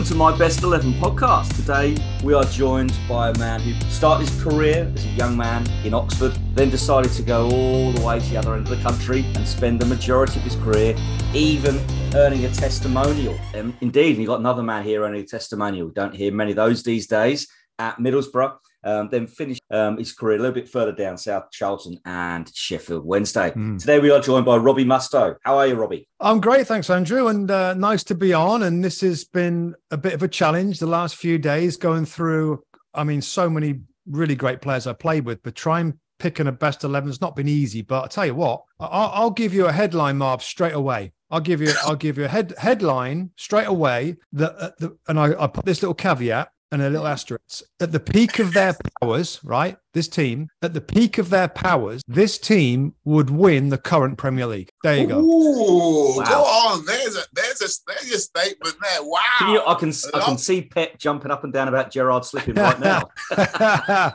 Welcome to my Best 11 podcast. Today we are joined by a man who started his career as a young man in Oxford, then decided to go all the way to the other end of the country and spend the majority of his career even earning a testimonial. And indeed, you got another man here earning a testimonial. Don't hear many of those these days at Middlesbrough. Um, then finished um, his career a little bit further down south, Charlton and Sheffield Wednesday. Mm. Today we are joined by Robbie Mustoe. How are you, Robbie? I'm great, thanks, Andrew, and uh, nice to be on. And this has been a bit of a challenge the last few days, going through. I mean, so many really great players I played with, but trying picking a best eleven has not been easy. But I'll tell you what, I'll, I'll give you a headline, Marv, straight away. I'll give you I'll give you a head headline straight away that uh, the, and I, I put this little caveat and a little asterisk. At the peak of their powers, right? This team, at the peak of their powers, this team would win the current Premier League. There you go. Ooh, wow. go on. There's a there's a there's a statement there. Wow. Can you, I can I, I can see Pep jumping up and down about Gerrard slipping right now.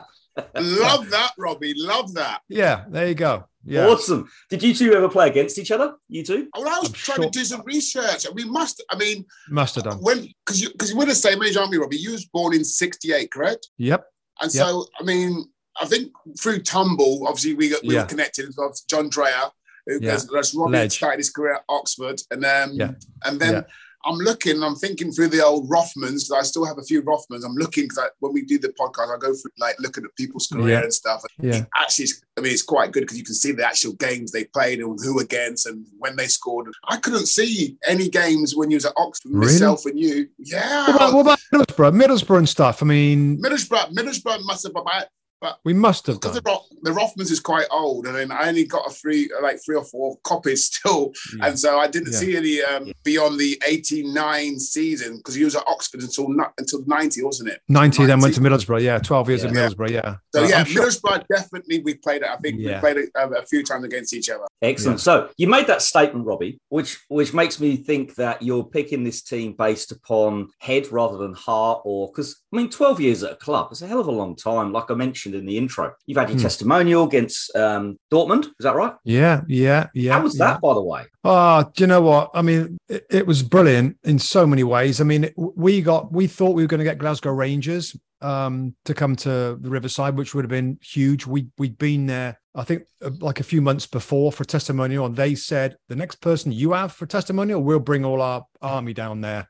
Love that, Robbie. Love that. Yeah, there you go. Yeah. Awesome. Did you two ever play against each other? You two? Well, I was I'm trying sure. to do some research. We must. I mean, must have done when because you because we're the same age, aren't we, Robbie? You was born in '68, correct? Yep. And yep. so, I mean, I think through Tumble, obviously we got we yeah. were connected with John Dreyer, who yeah. Robbie started his career at Oxford, and um, yeah. and then. I'm looking, I'm thinking through the old Rothmans. I still have a few Rothmans. I'm looking because when we do the podcast, I go through like looking at people's career yeah. and stuff. And yeah. Actually, I mean, it's quite good because you can see the actual games they played and who against and when they scored. I couldn't see any games when you was at Oxford, really? myself and you. Yeah. What about, what about Middlesbrough? Middlesbrough and stuff. I mean, Middlesbrough, Middlesbrough must have about but we must have because the, Roth, the Rothmans is quite old, and then I only got a three, like three or four copies still, yeah. and so I didn't yeah. see any um, beyond the '89 season because he was at Oxford until until '90, wasn't it? '90, then went to Middlesbrough. Yeah, 12 years yeah. at Middlesbrough. Yeah. So uh, yeah, I'm Middlesbrough sure. definitely we played it. I think we played it uh, a few times against each other. Excellent. So you made that statement, Robbie, which which makes me think that you're picking this team based upon head rather than heart, or because I mean, 12 years at a club is a hell of a long time. Like I mentioned in the intro. You've had your hmm. testimonial against um, Dortmund. Is that right? Yeah, yeah, yeah. How was yeah. that, by the way? Oh, do you know what? I mean, it, it, was brilliant in so many ways. I mean, we got, we thought we were going to get Glasgow Rangers um, to come to the Riverside, which would have been huge. We we'd been there, I think, uh, like a few months before for testimonial, and they said the next person you have for testimonial, we'll bring all our army down there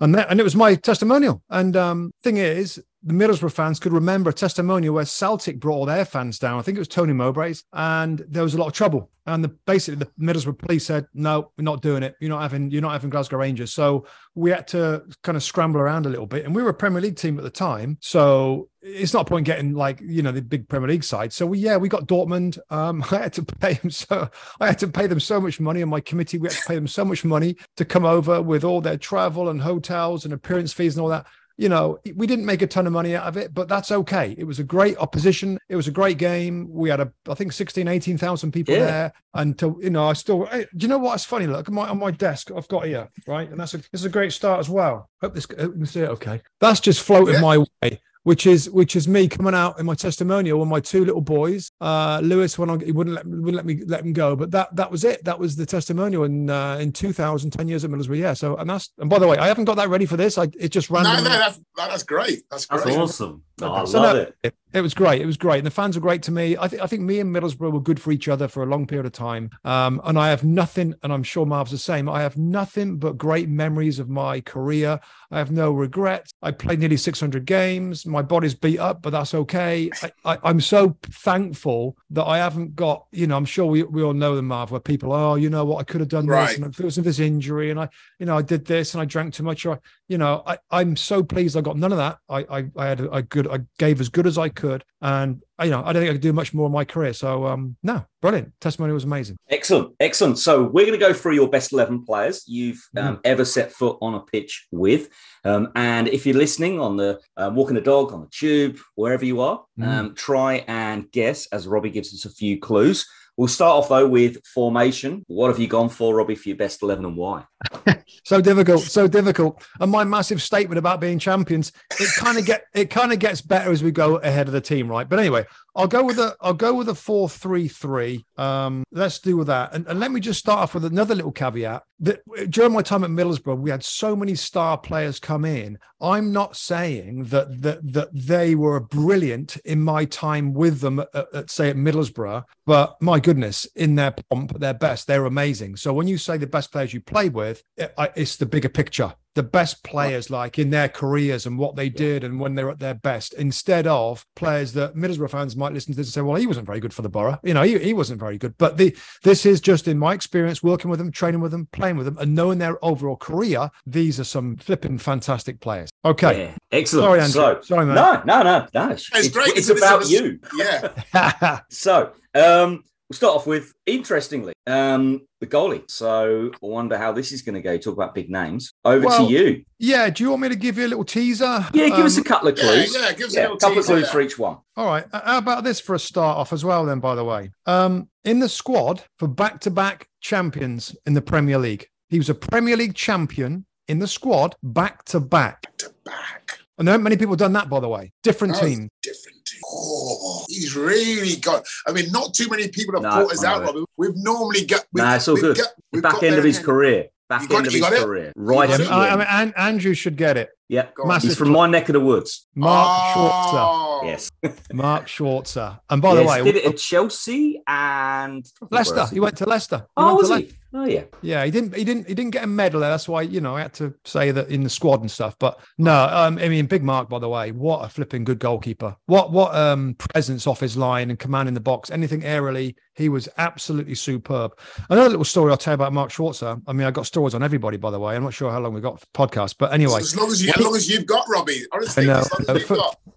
and that, and it was my testimonial. And um, thing is, the Middlesbrough fans could remember a testimonial where Celtic brought all their fans down. I think it was Tony Mowbray's, and there was a lot of trouble. And the, basically, the Middlesbrough police said, "No, we're not doing it. You're not having you're not having Glasgow Rangers." So we had to kind of scramble around a little bit. And we were a Premier League team at the time, so it's not a point getting like you know the big Premier League side. So we yeah we got Dortmund. Um, I had to pay them so I had to pay them so much money, and my committee we had to pay them so much money to come over with all their travel and hotels and appearance fees and all that you know, we didn't make a ton of money out of it, but that's okay. It was a great opposition. It was a great game. We had a, I think 16, 18,000 people yeah. there. And to, you know, I still, hey, do you know what? It's funny. Look on my, on my desk, I've got here, right? And that's a, this is a great start as well. Hope this, hope you can see it okay. That's just floated yeah. my way which is which is me coming out in my testimonial with my two little boys. Uh, Lewis, when I, he wouldn't let wouldn't let me let him go, but that that was it. That was the testimonial in uh, in 2000, 10 years at Middlesbrough. Yeah. So and that's and by the way, I haven't got that ready for this. I it just ran. No, no, that's that's great. That's great. That's awesome. Oh, I so love no, it. It was great. It was great. And the fans were great to me. I think I think me and Middlesbrough were good for each other for a long period of time. Um, and I have nothing, and I'm sure Marv's the same. I have nothing but great memories of my career. I have no regrets. I played nearly 600 games. My body's beat up, but that's okay. I, am so thankful that I haven't got, you know, I'm sure we, we all know the Marv, where people, oh, you know what, I could have done right. this, and it was this injury, and I, you know, I did this, and I drank too much. Or, you know, I, I'm so pleased I got none of that. I, I, I had a, a good, I gave as good as I could, and you know, I don't think I could do much more in my career. So, um, no, brilliant. Testimony was amazing. Excellent, excellent. So, we're going to go through your best eleven players you've um, mm. ever set foot on a pitch with, um, and if you're listening on the uh, walking the dog, on the tube, wherever you are, mm. um, try and guess as Robbie gives us a few clues. We'll start off though with formation. What have you gone for, Robbie, for your best eleven, and why? so difficult, so difficult. And my massive statement about being champions, it kind of get it kind of gets better as we go ahead of the team, right? But anyway, I'll go with a I'll go with a four three three. Um, let's do with that. And, and let me just start off with another little caveat. That during my time at Middlesbrough, we had so many star players come in. I'm not saying that that that they were brilliant in my time with them, at, at, say at Middlesbrough, but my goodness, in their pomp, their best, they're amazing. So when you say the best players you play with, it, it's the bigger picture the best players like in their careers and what they did and when they're at their best instead of players that Middlesbrough fans might listen to this and say, well, he wasn't very good for the Boro. You know, he, he wasn't very good. But the this is just in my experience working with them, training with them, playing with them, and knowing their overall career, these are some flipping fantastic players. Okay. Yeah. Excellent. Sorry, Andrew. So, Sorry, man. No, no, no, no. It's, it's great. It's, it's about you. Yeah. so um We'll start off with, interestingly, um, the goalie. So I wonder how this is going to go. Talk about big names. Over well, to you. Yeah. Do you want me to give you a little teaser? Yeah, give um, us a couple of clues. Yeah, yeah give us yeah, a, a couple teaser, of clues for each one. All right. How about this for a start off as well, then, by the way? Um, in the squad for back to back champions in the Premier League, he was a Premier League champion in the squad back to back. Back to back. And there aren't many people done that, by the way. Different oh, team. Different team. Oh, he's really got. I mean, not too many people have no, brought us out, Robin. We've normally got. We've, nah, it's all good. Got, Back end of his hand. career. Back end of his career. Right. Yeah, I, I mean, Andrew should get it. Yeah, he's from my neck of the woods. Mark oh. Schwarzer. Yes, Mark Schwarzer. And by yes, the way, did it at uh, Chelsea and Leicester. He went to Leicester. He oh, was he? Le- oh, yeah. Yeah, he didn't. He didn't. He didn't get a medal. That's why you know I had to say that in the squad and stuff. But no, um, I mean, Big Mark. By the way, what a flipping good goalkeeper. What what um presence off his line and command in the box. Anything aerially, he was absolutely superb. Another little story I'll tell you about Mark Schwarzer. I mean, I got stories on everybody. By the way, I'm not sure how long we got for podcast, but anyway, as long as you, as long as you've got. Robbie. Honestly, know,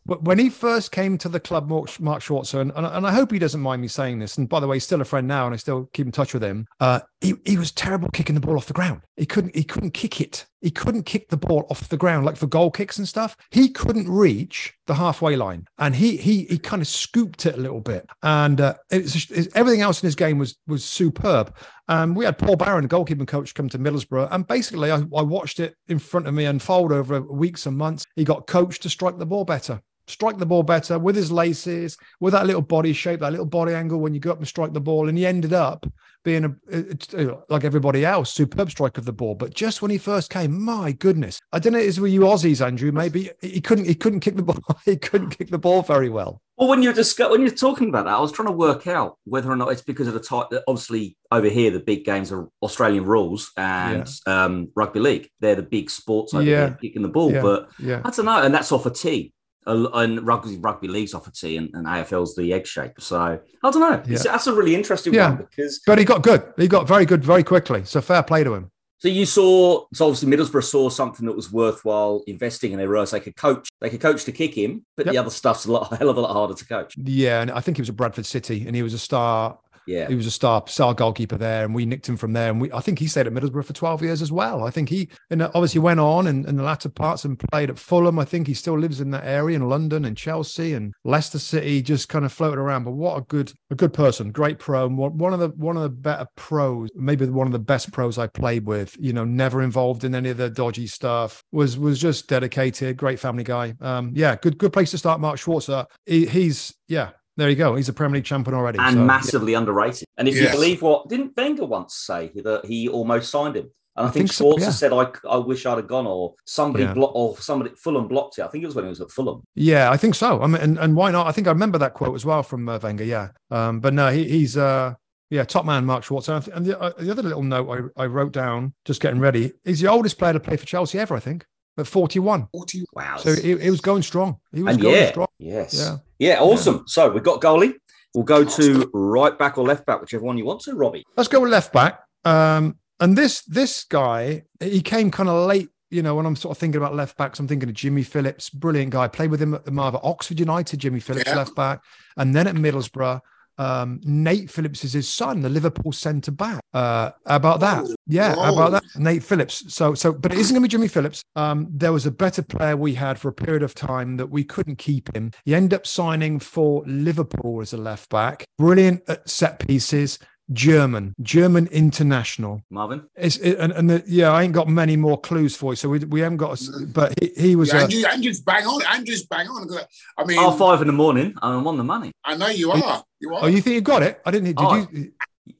when he first came to the club, Mark Schwarzer, and, and, I hope he doesn't mind me saying this. And by the way, he's still a friend now, and I still keep in touch with him. Uh, he, he was terrible kicking the ball off the ground. He couldn't he couldn't kick it. He couldn't kick the ball off the ground like for goal kicks and stuff. He couldn't reach the halfway line, and he he he kind of scooped it a little bit. And uh, it's, it's, everything else in his game was was superb. Um, we had Paul Barron, the goalkeeping coach, come to Middlesbrough, and basically I, I watched it in front of me unfold over weeks and months. He got coached to strike the ball better strike the ball better with his laces, with that little body shape, that little body angle when you go up and strike the ball. And he ended up being a, like everybody else, superb strike of the ball. But just when he first came, my goodness, I don't know, is with you Aussies, Andrew? Maybe he couldn't he couldn't kick the ball. he couldn't kick the ball very well. Well, when you're discuss- when you're talking about that, I was trying to work out whether or not it's because of the type that obviously over here the big games are Australian rules and yeah. um, rugby league. They're the big sports over yeah. here kicking the ball. Yeah. But I don't know, and that's off a tee and rugby rugby league's off a tee and, and AFL's the egg shape. So I don't know. Yeah. That's a really interesting yeah. one because but he got good. He got very good very quickly. So fair play to him. So you saw, so obviously Middlesbrough saw something that was worthwhile investing, and they realised they could coach. They could coach to kick him, but yep. the other stuff's a lot, a hell of a lot harder to coach. Yeah, and I think he was at Bradford City, and he was a star yeah, he was a star star goalkeeper there, and we nicked him from there. And we, I think he stayed at Middlesbrough for twelve years as well. I think he, and obviously went on in, in the latter parts and played at Fulham. I think he still lives in that area in London and Chelsea and Leicester City, just kind of floated around. But what a good a good person, great pro, and one of the one of the better pros, maybe one of the best pros I played with. You know, never involved in any of the dodgy stuff. Was was just dedicated, great family guy. Um, yeah, good good place to start. Mark Schwarzer. He, he's yeah, there you go. He's a Premier League champion already. And so, massively yeah. underrated. And if yes. you believe what, didn't Wenger once say that he almost signed him? And I, I think, think Schwarzer so, yeah. said, I, I wish I'd have gone, or somebody yeah. blocked, or somebody, Fulham blocked it. I think it was when he was at Fulham. Yeah, I think so. I mean, and, and why not? I think I remember that quote as well from uh, Wenger. Yeah. Um, but no, he, he's, uh, yeah, top man, Mark Schwarzer. And the, uh, the other little note I, I wrote down, just getting ready, he's the oldest player to play for Chelsea ever, I think at 41. 40, wow. So it, was going strong. He was and going yeah, strong. Yes. Yeah. Yeah. Awesome. Yeah. So we've got goalie. We'll go to right back or left back, whichever one you want to, Robbie. Let's go with left back. Um, and this this guy, he came kind of late. You know, when I'm sort of thinking about left backs, I'm thinking of Jimmy Phillips, brilliant guy. Played with him at the Marva Oxford United, Jimmy Phillips, yeah. left back, and then at Middlesbrough um, Nate Phillips is his son, the Liverpool centre back. Uh, about that? Yeah, Whoa. about that? Nate Phillips. So, so, but it isn't going to be Jimmy Phillips. Um, there was a better player we had for a period of time that we couldn't keep him. He ended up signing for Liverpool as a left back. Brilliant at set pieces. German, German international. Marvin. It's it, and, and the, yeah, I ain't got many more clues for you, so we, we haven't got. A, but he, he was. Yeah, a, Andrew, Andrew's bang on. Andrew's bang on. I mean, half five in the morning, I'm on the money. I know you are. You are. Oh, you think you got it? I didn't. Did oh, you?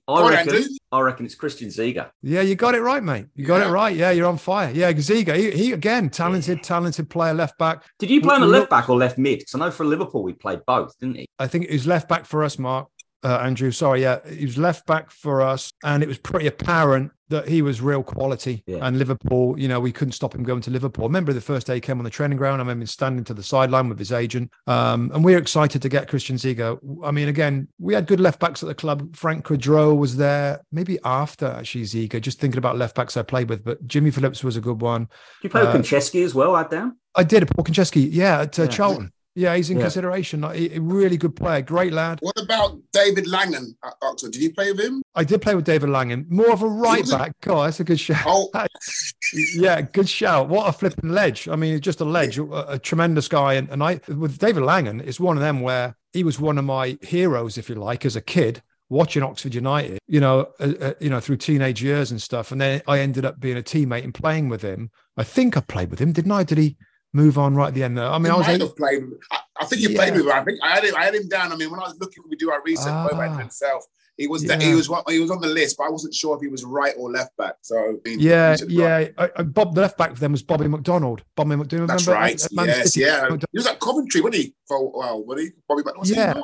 I reckon, I reckon it's Christian Ziege. Yeah, you got it right, mate. You got yeah. it right. Yeah, you're on fire. Yeah, Ziege. He, he again, talented, yeah. talented player, left back. Did you play him at left back or left mid? Because I know for Liverpool we played both, didn't he? I think it was left back for us, Mark uh, Andrew. Sorry, yeah, he was left back for us, and it was pretty apparent that he was real quality. Yeah. And Liverpool, you know, we couldn't stop him going to Liverpool. I remember the first day he came on the training ground. I remember him standing to the sideline with his agent. Um, and we are excited to get Christian Ziege. I mean, again, we had good left backs at the club. Frank Queudrue was there, maybe after actually Ziege, just thinking about left backs I played with. But Jimmy Phillips was a good one. Did you play uh, with Konchesky as well, Adam? I did, Paul Konchesky, yeah, at uh, yeah. Charlton. Yeah, he's in yeah. consideration. Like, a really good player, great lad. What about David Langan at Oxford? Did you play with him? I did play with David Langan. More of a right back. God, that's a good shout. Oh. yeah, good shout. What a flipping ledge. I mean, just a ledge, a, a tremendous guy. And, and I, with David Langan, it's one of them where he was one of my heroes, if you like, as a kid watching Oxford United, you know, uh, uh, you know, through teenage years and stuff. And then I ended up being a teammate and playing with him. I think I played with him, didn't I? Did he? Move on right at the end Though I mean, he I was eight... played. I, I, think you yeah. played with him. I think I had him. I had him down. I mean, when I was looking, we do our research ah. himself. He was yeah. the, he was he was on the list, but I wasn't sure if he was right or left back. So I mean, yeah, yeah. I, I, Bob the left back for them was Bobby McDonald. Bobby McDonald. That's remember? right. yes, City. yeah. He was at Coventry, wasn't he? For well, was he? Bobby McDonald. Yeah,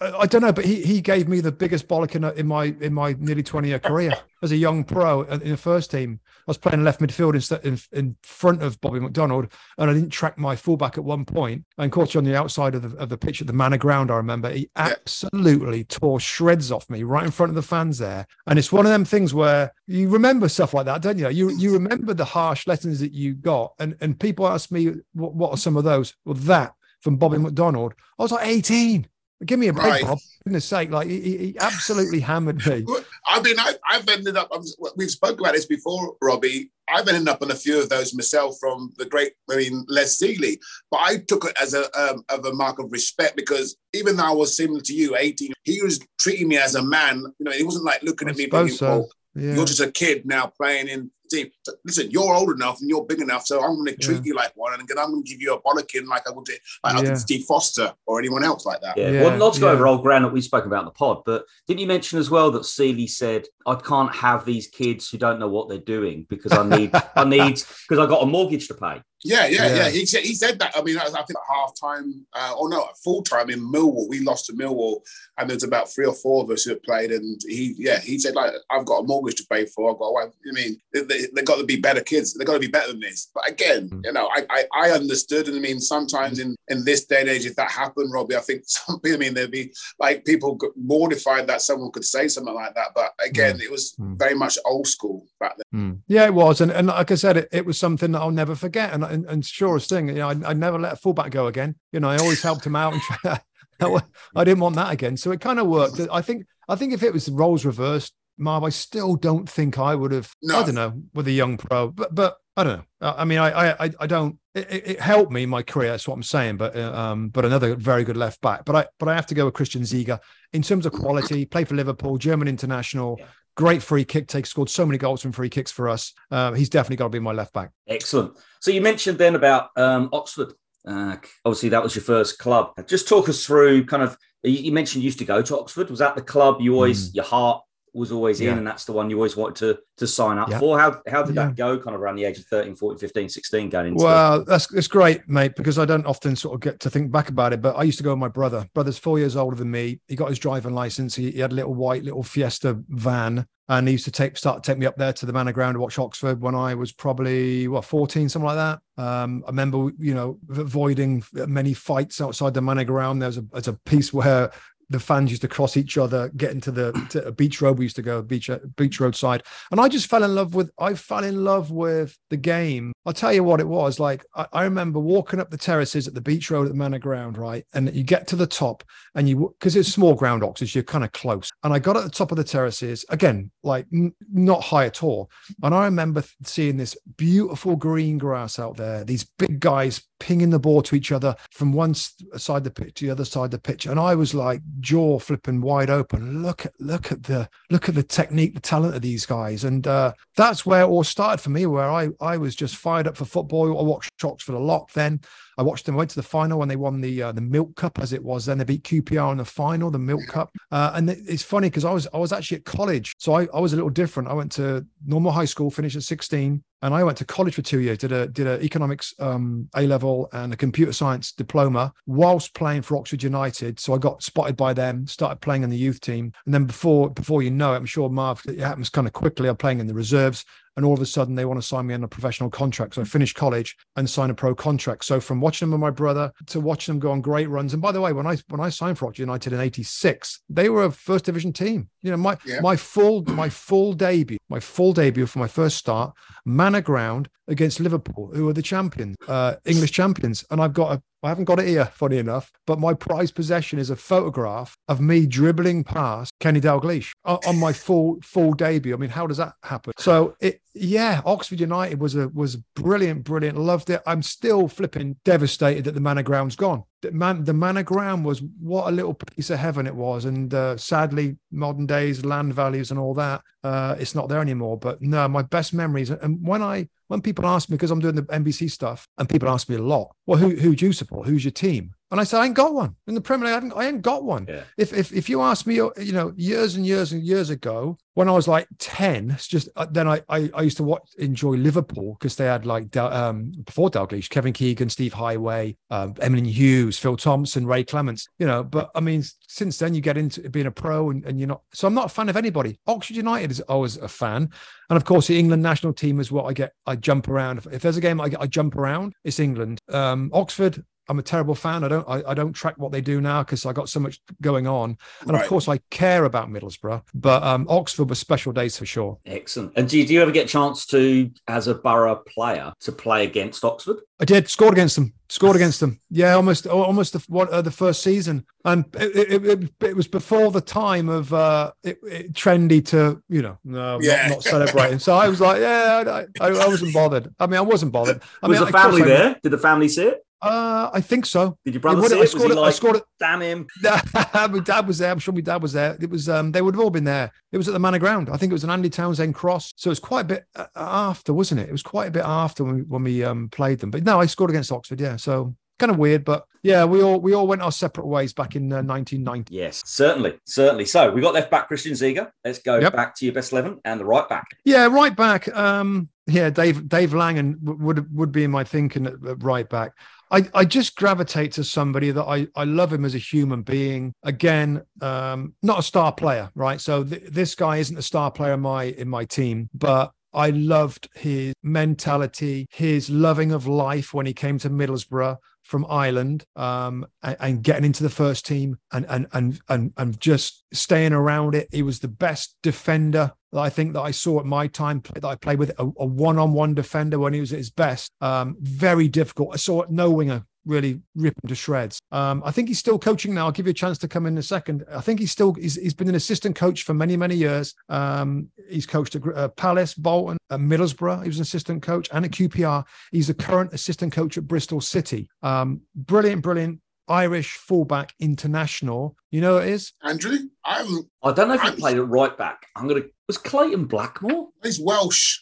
I, I, don't know, but he he gave me the biggest bollock in, in my in my nearly twenty year career as a young pro in the first team. I was playing left midfield instead in, in front of Bobby McDonald, and I didn't track my fullback at one point and caught you on the outside of the, of the pitch at the Manor Ground. I remember he absolutely tore shreds off me right in front of the fans there. And it's one of them things where you remember stuff like that, don't you? You you remember the harsh lessons that you got, and and people ask me what, what are some of those? Well, that from Bobby McDonald. I was like 18. Give me a break, right. Bob. goodness sake, like he, he, absolutely hammered me. I mean, I, have ended up. we've spoken about this before, Robbie. I've ended up on a few of those myself from the great, I mean, Les Sealey. But I took it as a um, of a mark of respect because even though I was similar to you, 18, he was treating me as a man. You know, he wasn't like looking I at me, being, so. yeah. you're just a kid now playing in team. Listen, you're old enough and you're big enough, so I'm going to treat yeah. you like one, and then I'm going to give you a bollocking like I would like yeah. I did Steve Foster or anyone else like that. Yeah, yeah. well, not to go over old ground that we spoke about in the pod, but didn't you mention as well that Sealey said, "I can't have these kids who don't know what they're doing because I need, I need, because I got a mortgage to pay." Yeah, yeah, yeah. yeah. He said he said that. I mean, I think at half time, uh, or no, full time in Millwall. We lost to Millwall, and there's about three or four of us who have played. And he, yeah, he said like, I've got a mortgage to pay for. I've got. a Wife. I mean, they've they got to be better kids. They've got to be better than this. But again, mm. you know, I, I, I understood. And I mean, sometimes in in this day and age, if that happened, Robbie, I think some people. I mean, there'd be like people mortified that someone could say something like that. But again, mm. it was mm. very much old school back then. Mm. Yeah, it was, and and like I said, it, it was something that I'll never forget. And and, and surest thing, you know, I, I never let a fullback go again. You know, I always helped him out and try, I didn't want that again. So it kind of worked. I think I think if it was the roles reversed, Marv, I still don't think I would have. No. I don't know with a young pro, but but I don't know. I mean, I I I don't. It, it helped me in my career. That's what I'm saying. But uh, um, but another very good left back. But I but I have to go with Christian Ziege in terms of quality. Played for Liverpool, German international. Yeah. Great free kick take, scored so many goals from free kicks for us. Uh, he's definitely got to be my left back. Excellent. So you mentioned then about um, Oxford. Uh, obviously, that was your first club. Just talk us through kind of. You mentioned you used to go to Oxford. Was that the club you always mm. your heart was always yeah. in and that's the one you always wanted to to sign up yeah. for how how did yeah. that go kind of around the age of 13 14 15 16 going into well that's that's great mate because i don't often sort of get to think back about it but i used to go with my brother brother's four years older than me he got his driving license he, he had a little white little fiesta van and he used to take start to take me up there to the manor ground to watch Oxford when I was probably what 14, something like that. Um, I remember, you know, avoiding many fights outside the manor ground. There's a there's a piece where the fans used to cross each other, get into the to beech road. We used to go beech uh, beech road side, and I just fell in love with. I fell in love with the game. I'll tell you what it was like. I, I remember walking up the terraces at the beech road at the Manor Ground, right, and you get to the top, and you because it's small ground, Oxford, you're kind of close. And I got at the top of the terraces again, like n- not high at all. And I remember seeing this beautiful green grass out there. These big guys pinging the ball to each other from one side of the pitch to the other side of the pitch. And I was like jaw flipping wide open. Look at look at the look at the technique, the talent of these guys. And uh, that's where it all started for me, where I I was just fired up for football. I watched Oxford a lot then. I watched them. went to the final when they won the uh, the Milk Cup, as it was. Then they beat QPR in the final, the Milk Cup. Uh, and it's funny because I was I was actually at college, so I, I was a little different. I went to normal high school, finished at 16, and I went to college for two years. Did a did a economics um, A level and a computer science diploma whilst playing for Oxford United. So I got spotted by them, started playing in the youth team, and then before before you know it, I'm sure Marv, it happens kind of quickly. I'm playing in the reserves and all of a sudden they want to sign me on a professional contract. So I finished college and signed a pro contract. So from watching them with my brother to watching them go on great runs. And by the way, when I when I signed for Oxford United in '86, they were a first division team. You know, my yeah. my full my full debut, my full debut for my first start, Manor Ground against Liverpool, who are the champions, uh, English champions. And I've got a I haven't got it here, funny enough, but my prized possession is a photograph of me dribbling past Kenny Dalglish on my full full debut. I mean, how does that happen? So it, yeah, Oxford United was a was brilliant, brilliant. Loved it. I'm still flipping devastated that the Manor Ground's gone. The man, the Manor Ground was what a little piece of heaven it was, and uh, sadly, modern days land values and all that, uh, it's not there anymore. But no, my best memories. And when I when people ask me because I'm doing the NBC stuff, and people ask me a lot, well, who who do you support? Who's your team? And I said, I ain't got one in the Premier League. I haven't, I ain't got one. Yeah. If, if if you ask me, you know, years and years and years ago, when I was like ten, it's just uh, then I I, I used to watch enjoy Liverpool because they had like um before Dalglish, Kevin Keegan, Steve Heighway, um, Emlyn Hughes, Phil Thompson, Ray Clemence. You know, but I mean, since then you get into being a pro and, and you're not. So I'm not a fan of anybody. Oxford United is always a fan, and of course the England national team is what I get. I jump around. If, if there's a game I, get, I jump around, it's England. Um, Oxford, I'm a terrible fan. I don't I, I don't track what they do now because I got so much going on. And right. of course I care about Middlesbrough, but um, Oxford was special days for sure. Excellent. And do you, do you ever get a chance to, as a Boro player, to play against Oxford? I did. Scored against them. Scored against them. Yeah, almost almost the what uh, the first season, and it, it, it, it, was before the time of uh, it, trendy to you know no, yeah. not, not, celebrating. So I was like, yeah, I, I, I, wasn't bothered. I mean, I wasn't bothered. I was mean, the family there? Did the family see it? Uh, I think so. Did your brother see it? I scored it. Like, I scored it. Damn him! my dad was there. I'm sure my dad was there. It was. Um, they would have all been there. It was at the Manor Ground. I think it was an Andy Townsend cross. So it was quite a bit uh, after, wasn't it? It was quite a bit after when we, when we um played them. But no, I scored against Oxford. Yeah. So kind of weird, but yeah, we all we all went our separate ways back in uh, 1990. Yes, certainly, certainly. So we got left back Christian Ziege. Let's go yep. back to your best eleven and the right back. Yeah, right back. Um, yeah, Dave Dave Langan would would be in my thinking at right back. I, I just gravitate to somebody that I, I love him as a human being. Again, um, not a star player, right? So th- this guy isn't a star player in my in my team, but I loved his mentality, his loving of life when he came to Middlesbrough from Ireland um, and, and, getting into the first team and, and and and and just staying around it. He was the best defender that I think that I saw at my time that I played with a, a one-on-one defender when he was at his best. Um, very difficult. I saw no winger really rip him to shreds. Um, I think he's still coaching now. I'll give you a chance to come in a second. I think he's still he's, he's been an assistant coach for many many years. Um, he's coached at uh, Palace, Bolton, at Middlesbrough. He was an assistant coach and at QPR. He's the current assistant coach at Bristol City. Um, brilliant, brilliant. Irish fullback international. You know it is Andrew. I'm. I don't know if he played at right back. I'm gonna. Was Clayton Blackmore? He's Welsh.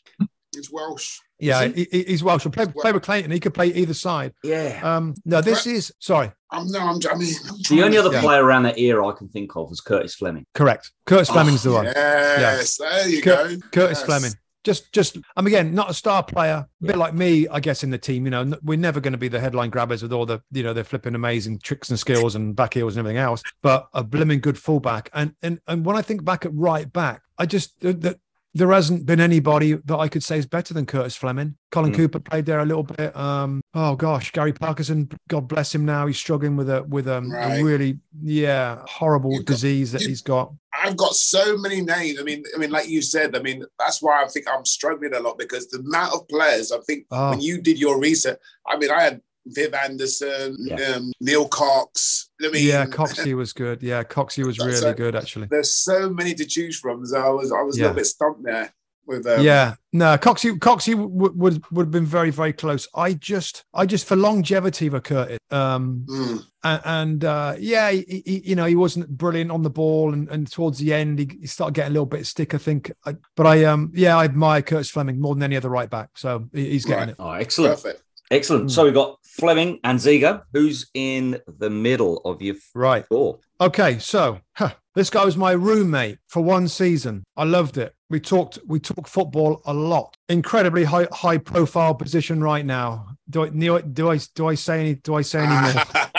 He's Welsh. Yeah, he? He, he's Welsh. He Play, play with Clayton. He could play either side. Yeah. Um. No, this is sorry. I'm no. I'm. I mean, I'm the only other yeah. player around that era I can think of was Curtis Fleming. Correct. Curtis oh, Fleming's the one. Yes. Yeah. There you Cur- go. Curtis yes. Fleming. Just, just. I'm again not a star player, a bit like me, I guess, in the team. You know, we're never going to be the headline grabbers with all the, you know, they're flipping amazing tricks and skills and back heels and everything else. But a blimming good fullback. And and and when I think back at right back, I just that there hasn't been anybody that I could say is better than Curtis Fleming. Colin mm. Cooper played there a little bit. Um, oh gosh, Gary Parkinson, God bless him now. He's struggling with a with um, right. a really yeah horrible You've disease got, that he's got. I've got so many names. I mean, I mean, like you said, I mean, that's why I think I'm struggling a lot because the amount of players. I think oh. when you did your research, I mean, I had Viv Anderson, yeah. um, Neil Cox. I mean, yeah, Coxie was good. Yeah, Coxie was really so, good actually. There's so many to choose from. So I was I was yeah. a little bit stumped there. with um... yeah no coxie coxie would, would would have been very very close i just i just for longevity of Curtis um mm. and, and uh yeah he, he, you know he wasn't brilliant on the ball and, and towards the end he, he started getting a little bit stick i think I, but i um yeah i admire curtis fleming more than any other right back so he's getting right. it oh excellent Perfect. Excellent. Mm. So we've got Fleming and Ziege. Who's in the middle of your right? Four. Okay, so huh, this guy was my roommate for one season. I loved it. We talked we talked football a lot. Incredibly high high profile position right now. Do I do I do I say any do I say any more?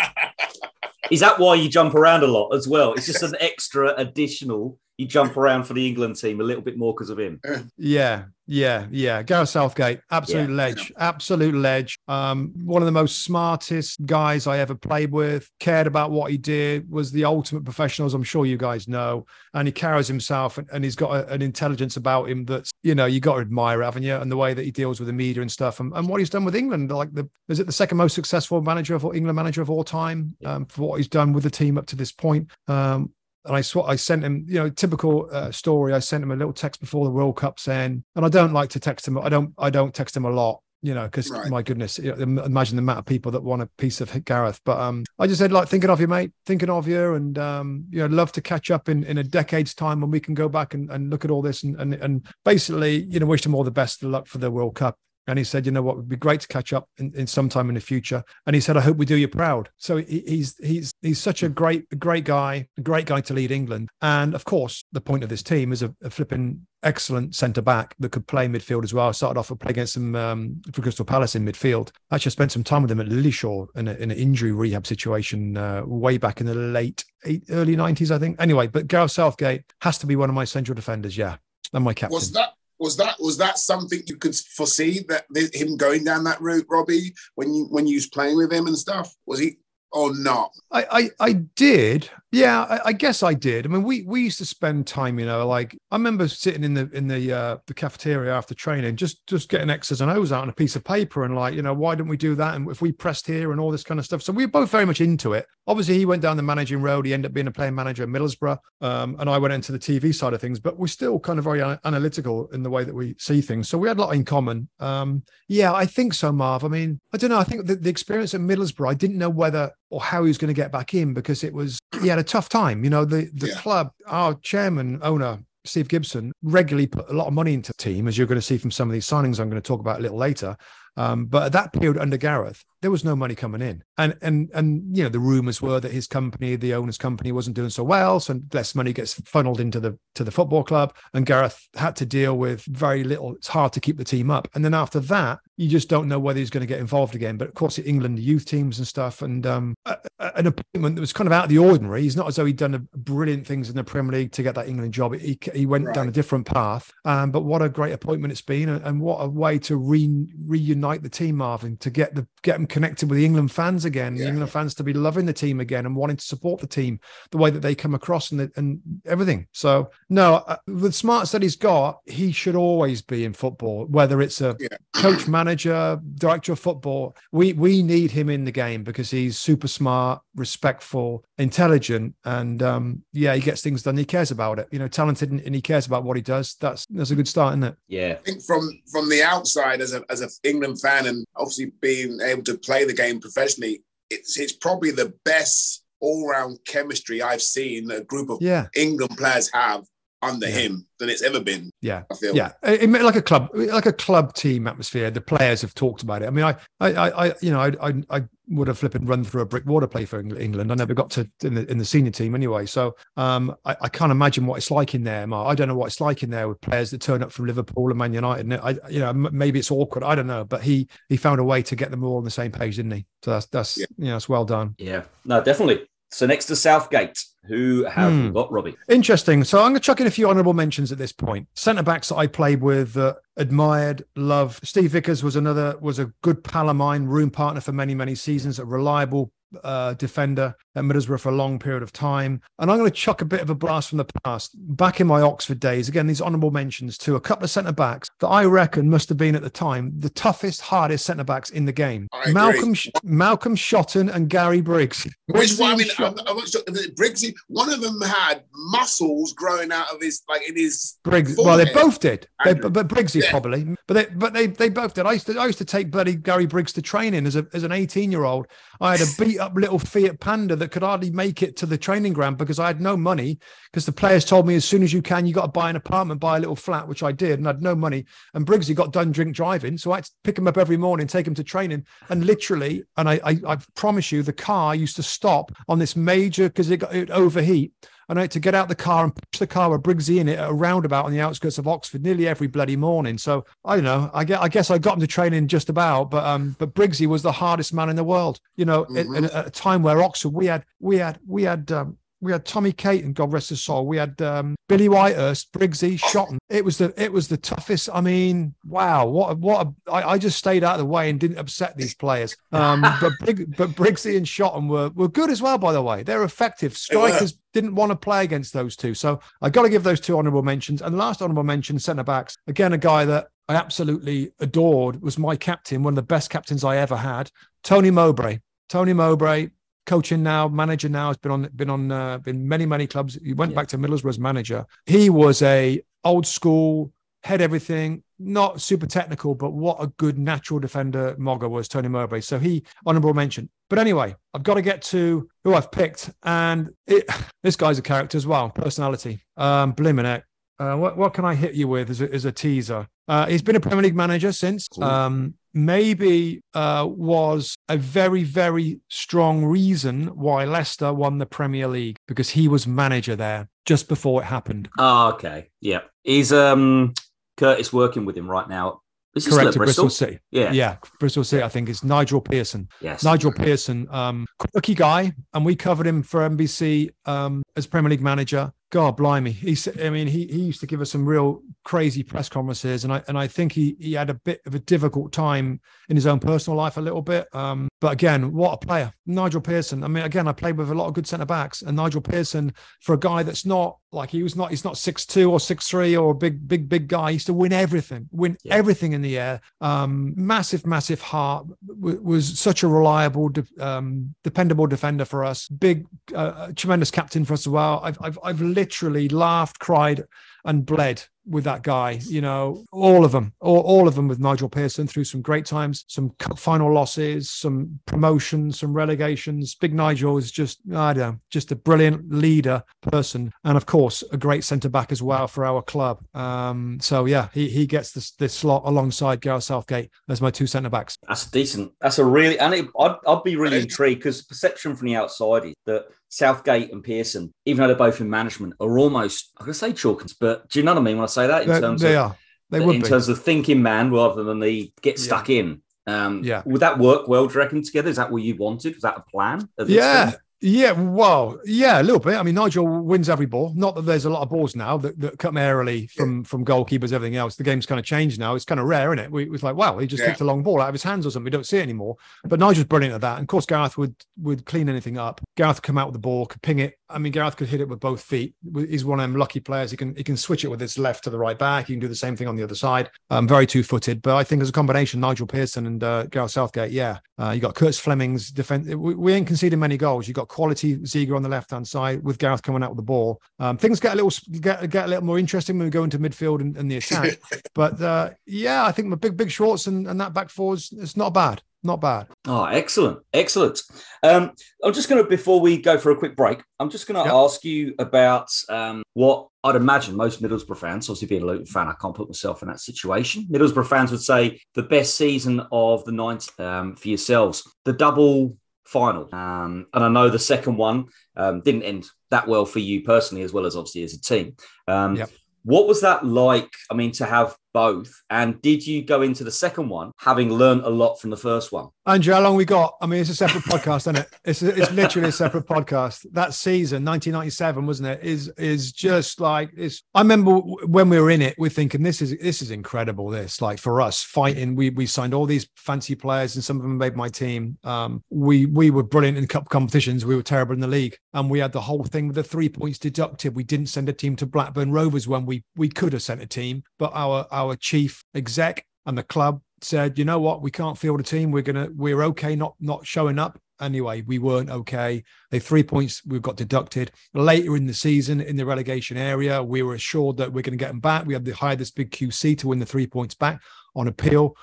Is that why you jump around a lot as well? It's just an extra additional you jump around for the England team a little bit more because of him. Yeah, yeah, yeah. Gareth Southgate, absolute yeah. ledge, absolute ledge. Um, one of the most smartest guys I ever played with. Cared about what he did. Was the ultimate professional, as I'm sure you guys know. And he carries himself, and, and he's got a, an intelligence about him that's you know you got to admire, haven't you? And the way that he deals with the media and stuff, and, and what he's done with England. Like the is it the second most successful manager of England manager of all time um, for what he's done with the team up to this point. Um, and I sw- I sent him, you know, typical uh, story. I sent him a little text before the World Cup saying, and I don't like to text him. I don't I don't text him a lot, you know, because right. my goodness, you know, imagine the amount of people that want a piece of Gareth. But um, I just said like thinking of you, mate, thinking of you, and um, you know, love to catch up in in a decade's time when we can go back and, and look at all this and, and and basically, you know, wish him all the best of luck for the World Cup. And he said, you know what, would be great to catch up in, in some time in the future. And he said, I hope we do you proud. So he, he's he's he's such a great great guy, a great guy to lead England. And of course, the point of this team is a, a flipping excellent centre back that could play midfield as well. Started off with play against some um, for Crystal Palace in midfield. Actually, I spent some time with him at Lilleshall in, a, in an injury rehab situation uh, way back in the late eight, early nineties, I think. Anyway, but Gareth Southgate has to be one of my central defenders. Yeah, and my captain. Was that was that was that something you could foresee that him going down that route, Robbie, when you when you was playing with him and stuff? Was he or not? I I, I did. Yeah, I, I, guess I did. I mean, we we used to spend time, you know, like I remember sitting in the in the uh, the cafeteria after training, just just getting X's and O's out on a piece of paper, and like, you know, why don't we do that? And if we pressed here and all this kind of stuff. So we were both very much into it. Obviously, he went down the managing road. He ended up being a playing manager at Middlesbrough, um, and I went into the TV side of things. But we're still kind of very analytical in the way that we see things. So we had a lot in common. Um, yeah, I think so, Marv. I mean, I don't know. I think the, the experience at Middlesbrough, I didn't know whether or how he was going to get back in because it was he had a tough time. You know, the the yeah. club, our chairman, owner, Steve Gibson, regularly put a lot of money into the team, as you're going to see from some of these signings I'm going to talk about a little later. Um, but at that period under Gareth, there was no money coming in, and and and you know the rumors were that his company, the owner's company, wasn't doing so well, so less money gets funneled into the to the football club, and Gareth had to deal with very little. It's hard to keep the team up, and then after that, you just don't know whether he's going to get involved again. But of course, England, youth teams and stuff, and um, a, a, an appointment that was kind of out of the ordinary. He's not as though he'd done a brilliant things in the Premier League to get that England job. He he went right. down a different path, um, but what a great appointment it's been, and, and what a way to re, reunite the team, Marvin, to get the get them connected with the England fans again, yeah. England fans to be loving the team again and wanting to support the team the way that they come across and, the, and everything. So, no, uh, the smarts that he's got, he should always be in football, whether it's a yeah. coach, manager, director of football. We we need him in the game because he's super smart, respectful, intelligent, and um, yeah, he gets things done. He cares about it, you know, talented, and, and he cares about what he does. That's that's a good start, isn't it? Yeah. I think from from the outside, as a as an England fan, and obviously being able to play the game professionally, it's it's probably the best all round chemistry I've seen a group of yeah. England players have under yeah. him than it's ever been. Yeah, I feel. Yeah, it, it, like a club, like a club team atmosphere. The players have talked about it. I mean, I, I, I you know, I, I, I would have flipping run through a brick wall to play for England. I never got to in the in the senior team anyway. So um, I, I can't imagine what it's like in there. Mark. I don't know what it's like in there with players that turn up from Liverpool and Man United. I, you know, maybe it's awkward. I don't know, but he he found a way to get them all on the same page, didn't he? So that's that's yeah. you know, it's well done. Yeah, no, definitely. So next to Southgate, who have hmm. got Robbie? Interesting. So I'm going to chuck in a few honourable mentions at this point. Centre backs that I played with, uh, admired, loved. Steve Vickers was another was a good pal of mine, room partner for many many seasons, a reliable uh, defender. At Middlesbrough for a long period of time. And I'm going to chuck a bit of a blast from the past. Back in my Oxford days, again, these honourable mentions to a couple of centre backs that I reckon must have been at the time the toughest, hardest centre backs in the game. Malcolm Malcolm Shotton and Gary Briggs. Which one? I mean, I'm, I'm Briggsy. One of them had muscles growing out of his like in his Briggs. Well, they both did. They, but Briggsy yeah. probably. But they but they they both did. I used to I used to take bloody Gary Briggs to training as a as an 18 year old. I had a beat up little Fiat Panda that could hardly make it to the training ground because I had no money. Because the players told me as soon as you can, you got to buy an apartment, buy a little flat, which I did, and I had no money. And Briggsy got done drink driving, so I had to pick him up every morning, take him to training, and literally, and I I, I promise you, the car used to stop on this major because it got it overheat I had to get out the car and push the car with Briggsy in it at a roundabout on the outskirts of Oxford nearly every bloody morning. So I don't know. I guess I guess I got him to training just about, but um, but Briggsy was the hardest man in the world. You know, mm-hmm. at, at, a time where Oxford we had we had we had um, we had Tommy Caton, God rest his soul. We had um, Billy Whitehurst, Briggsy, Shotton. It was the it was the toughest. I mean, wow, what what a, I, I just stayed out of the way and didn't upset these players. Um, but Brig, but Briggsy and Shotton were were good as well. By the way, they're effective. Strikers didn't want to play against those two, so I got to give those two honourable mentions. And the last honourable mention, centre backs, again, a guy that I absolutely adored was my captain, one of the best captains I ever had, Tony Mowbray. Tony Mowbray, coaching now, manager now, has been on been on uh, been many many clubs. He went yeah. back to Middlesbrough as manager. He was a old school head everything, not super technical, but what a good natural defender Mogger was, Tony Mowbray. So he honourable mention. But anyway, I've got to get to who I've picked, and it, this guy's a character as well, personality. Um, Blimmin' uh, what what can I hit you with as a, as a teaser? Uh, he's been a Premier League manager since. Um, maybe uh, was a very, very strong reason why Leicester won the Premier League because he was manager there just before it happened. Oh, okay. Yeah. He's um Curtis working with him right now. Is Correct, Bristol? Bristol? City. Yeah. Yeah. Bristol City, I think, is Nigel Pearson. Yes. Nigel Pearson, um, quirky guy. And we covered him for NBC um, as Premier League manager. God blimey. He's I mean, he he used to give us some real crazy press conferences. And I and I think he he had a bit of a difficult time in his own personal life a little bit. Um, but again, what a player. Nigel Pearson. I mean, again, I played with a lot of good centre backs, and Nigel Pearson, for a guy that's not like he was not, he's not six two or six three or a big, big, big guy. He used to win everything, win yeah. everything in the air. Um, massive, massive heart. W- was such a reliable, de- um, dependable defender for us. Big, uh, tremendous captain for us as well. I've, I've, I've literally laughed, cried, and bled with that guy. You know, all of them, all, all of them with Nigel Pearson through some great times, some final losses, some promotions, some relegations. Big Nigel is just, I don't know, just a brilliant leader person, and of course a great centre back as well for our club. Um, so yeah, he he gets this this slot alongside Gareth Southgate as my two centre backs. That's decent. That's a really, and it, I'd I'd be really intrigued because perception from the outside is that Southgate and Pearson, even though they're both in management, are almost I'm gonna say chalkins, but do you know what I mean when I say that in they, terms they of are. They would in be. terms of thinking man rather than the get stuck yeah. in. Um, yeah. Would that work well, do you reckon, together? Is that what you wanted? Was that a plan? Yeah. Yeah, well, yeah, a little bit. I mean, Nigel wins every ball. Not that there's a lot of balls now that, that come airily from from goalkeepers, everything else. The game's kind of changed now. It's kind of rare, isn't it? We, it was like, wow, he just yeah. a long ball out of his hands or something. We don't see it anymore. But Nigel's brilliant at that. And of course, Gareth would would clean anything up. Gareth would come out with the ball, could ping it. I mean, Gareth could hit it with both feet. He's one of them lucky players. He can he can switch it with his left to the right back. He can do the same thing on the other side. Um, very two footed. But I think as a combination, Nigel Pearson and uh, Gareth Southgate, yeah, uh, you got Curtis Fleming's defense. We, we ain't conceding many goals. You got quality Ziege on the left hand side with Gareth coming out with the ball. Um, things get a little get, get a little more interesting when we go into midfield and, and the attack. but uh, yeah, I think the big big Schwartz and, and that back four is it's not bad. Not bad. Oh, excellent, excellent. Um, I'm just going to before we go for a quick break, I'm just going to yep. ask you about um, what I'd imagine most Middlesbrough fans, obviously being a Luton fan, I can't put myself in that situation. Middlesbrough fans would say the best season of the ninth um, for yourselves, the double final. Um, and I know the second one um, didn't end that well for you personally, as well as obviously as a team. Um, yep. What was that like? I mean, to have both. And did you go into the second one having learned a lot from the first one? Andrew, how long we got? I mean, it's a separate podcast, isn't it? It's it's literally a separate podcast. That season, 1997, wasn't it? Is is just like it's. I remember when we were in it, we're thinking this is this is incredible. This like for us fighting, we we signed all these fancy players, and some of them made my team. Um, we we were brilliant in cup competitions. We were terrible in the league, and we had the whole thing with the three points deducted. We didn't send a team to Blackburn Rovers when we we could have sent a team, but our our chief exec and the club said, you know what, we can't field a team. We're gonna, we're okay not not showing up. Anyway, we weren't okay. They three points we've got deducted later in the season in the relegation area. We were assured that we're going to get them back. We had to hire this big QC to win the three points back on appeal.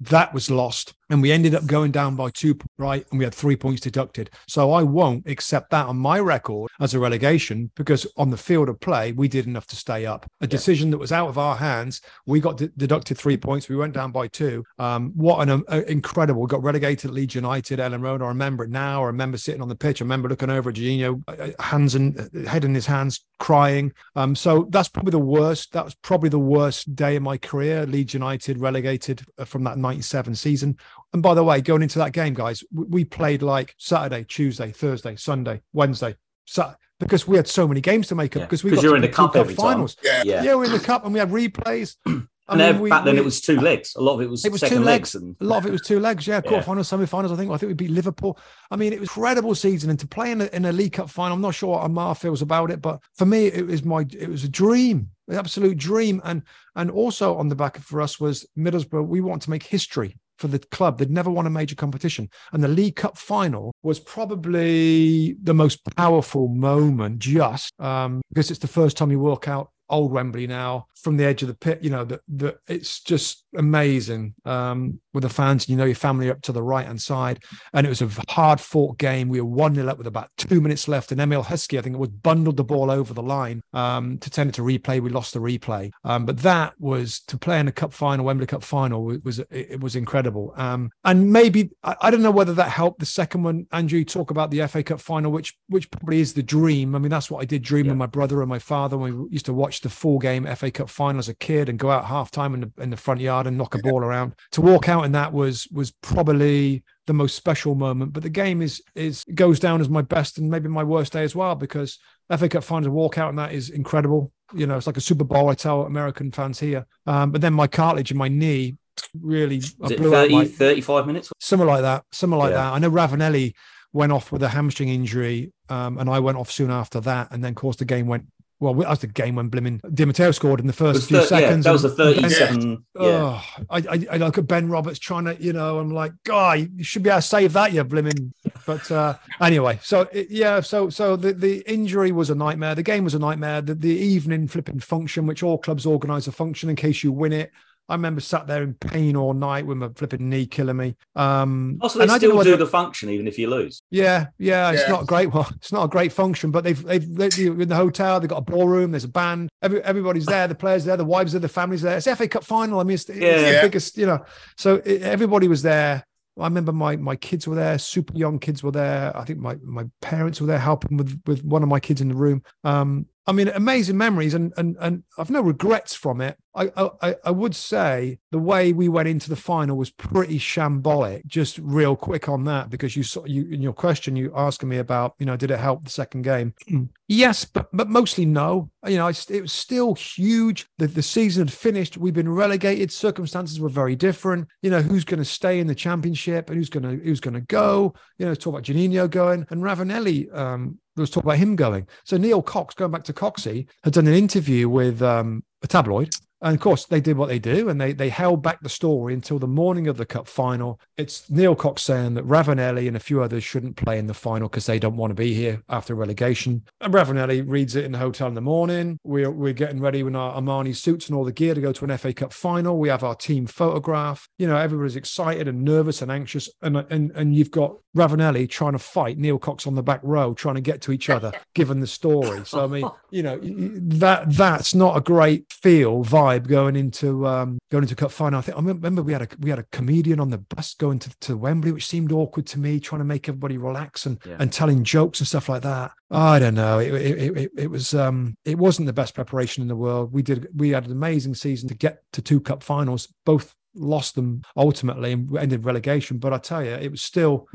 That was lost. And we ended up going down by two, right? And we had three points deducted. So I won't accept that on my record as a relegation because on the field of play, we did enough to stay up. A decision that was out of our hands. We got d- deducted three points. We went down by two. Um, what an um, uh, incredible. We got relegated Leeds United, Elland Road. I remember it now. I remember sitting on the pitch. I remember looking over at Gino, uh, uh, hands and head in his hands, crying. Um, so that's probably the worst. That was probably the worst day in my career. Leeds United relegated from that 97 season. And by the way, going into that game, guys, we played like Saturday, Tuesday, Thursday, Sunday, Wednesday, Saturday, because we had so many games to make up. Yeah. Because we got you're in the cup, cup finals. Yeah. yeah, yeah, we're in the cup and we had replays. I and mean, we, back then we, it was two legs. A lot of it was, it was two legs. legs and... A lot of it was two legs. Yeah, quarterfinals, semi-finals. I think. I think we'd beat Liverpool. I mean, it was incredible season, and to play in a, in a League Cup final, I'm not sure what Amar feels about it, but for me, it was my it was a dream, an absolute dream. And and also on the back of for us was Middlesbrough. We want to make history for the club. They'd never won a major competition. And the League Cup final was probably the most powerful moment just um, because it's the first time you walk out old Wembley now from the edge of the pit. You know that that it's just amazing um, with the fans. You know your family up to the right hand side, and it was a hard fought game. We were one 0 up with about two minutes left, and Emile Heskey, I think it was bundled the ball over the line um, to send it to replay. We lost the replay, um, but that was to play in a cup final, Wembley Cup final was, was it, was incredible. Um, and maybe I, I, don't know whether that helped the second one. Andrew, you talk about the FA Cup final, which which probably is the dream. I mean, that's what I did dream yeah. with my brother and my father we used to watch the full game FA Cup final as a kid and go out half time in the in the front yard and knock a ball around. To walk out in that was was probably the most special moment. But the game is is goes down as my best and maybe my worst day as well because FA Cup final walk out and that is incredible. You know, it's like a Super Bowl. I tell American fans here. Um, but then my cartilage in my knee really blew 30, my, 35 minutes? Something like that. Something like yeah. that. I know Ravanelli went off with a hamstring injury, um, and I went off soon after that. And then, of course, the game went well, that was the game when Blimmin Di Matteo scored in the first few seconds. Yeah, that was the 37. Ben, yeah. Oh, I, I, I, look at Ben Roberts trying to, you know, I'm like, guy, you should be able to save that, you Blimmin. But uh, anyway, so yeah, so so the, the injury was a nightmare. The game was a nightmare. The, the evening flipping function, which all clubs organise a function in case you win it. I remember sat there in pain all night with my flipping knee killing me. Um, also, they still do the function even if you lose. Yeah, yeah, it's yeah. not a great. Well, it's not a great function, but they've they've they, in the hotel. They've got a ballroom. There's a band. Every, everybody's there. The players are there. The wives are there. The families there. It's FA Cup final. I mean, it's, it's yeah. the biggest. You know, so it, everybody was there. I remember my my kids were there, super young kids were there. I think my my parents were there helping with with one of my kids in the room. Um, I mean, amazing memories, and and and I've no regrets from it. I, I I would say the way we went into the final was pretty shambolic. Just real quick on that, because you saw you in your question you asking me about, you know, did it help the second game? yes, but but mostly no. You know, it was still huge. The the season had finished. We've been relegated. Circumstances were very different. You know, who's going to stay in the championship and who's going to who's going to go? You know, talk about Juninho going and Ravanelli um, there was talk about him going. So Neil Cox, going back to Coxey, had done an interview with um, a tabloid and of course, they did what they do, and they they held back the story until the morning of the cup final. It's Neil Cox saying that Ravanelli and a few others shouldn't play in the final because they don't want to be here after relegation. And Ravanelli reads it in the hotel in the morning. We're we're getting ready with our Armani suits and all the gear to go to an FA Cup final. We have our team photograph. You know, everybody's excited and nervous and anxious, and and and you've got Ravanelli trying to fight Neil Cox on the back row, trying to get to each other, given the story. So I mean, you know, that that's not a great feel vibe tribe going into um, going into cup final. I think I remember we had a we had a comedian on the bus going to, to Wembley, which seemed awkward to me, trying to make everybody relax and yeah. and telling jokes and stuff like that. I don't know. It, it, it, it was um, it wasn't the best preparation in the world. We did we had an amazing season to get to two cup finals, both lost them ultimately and ended relegation. But I tell you, it was still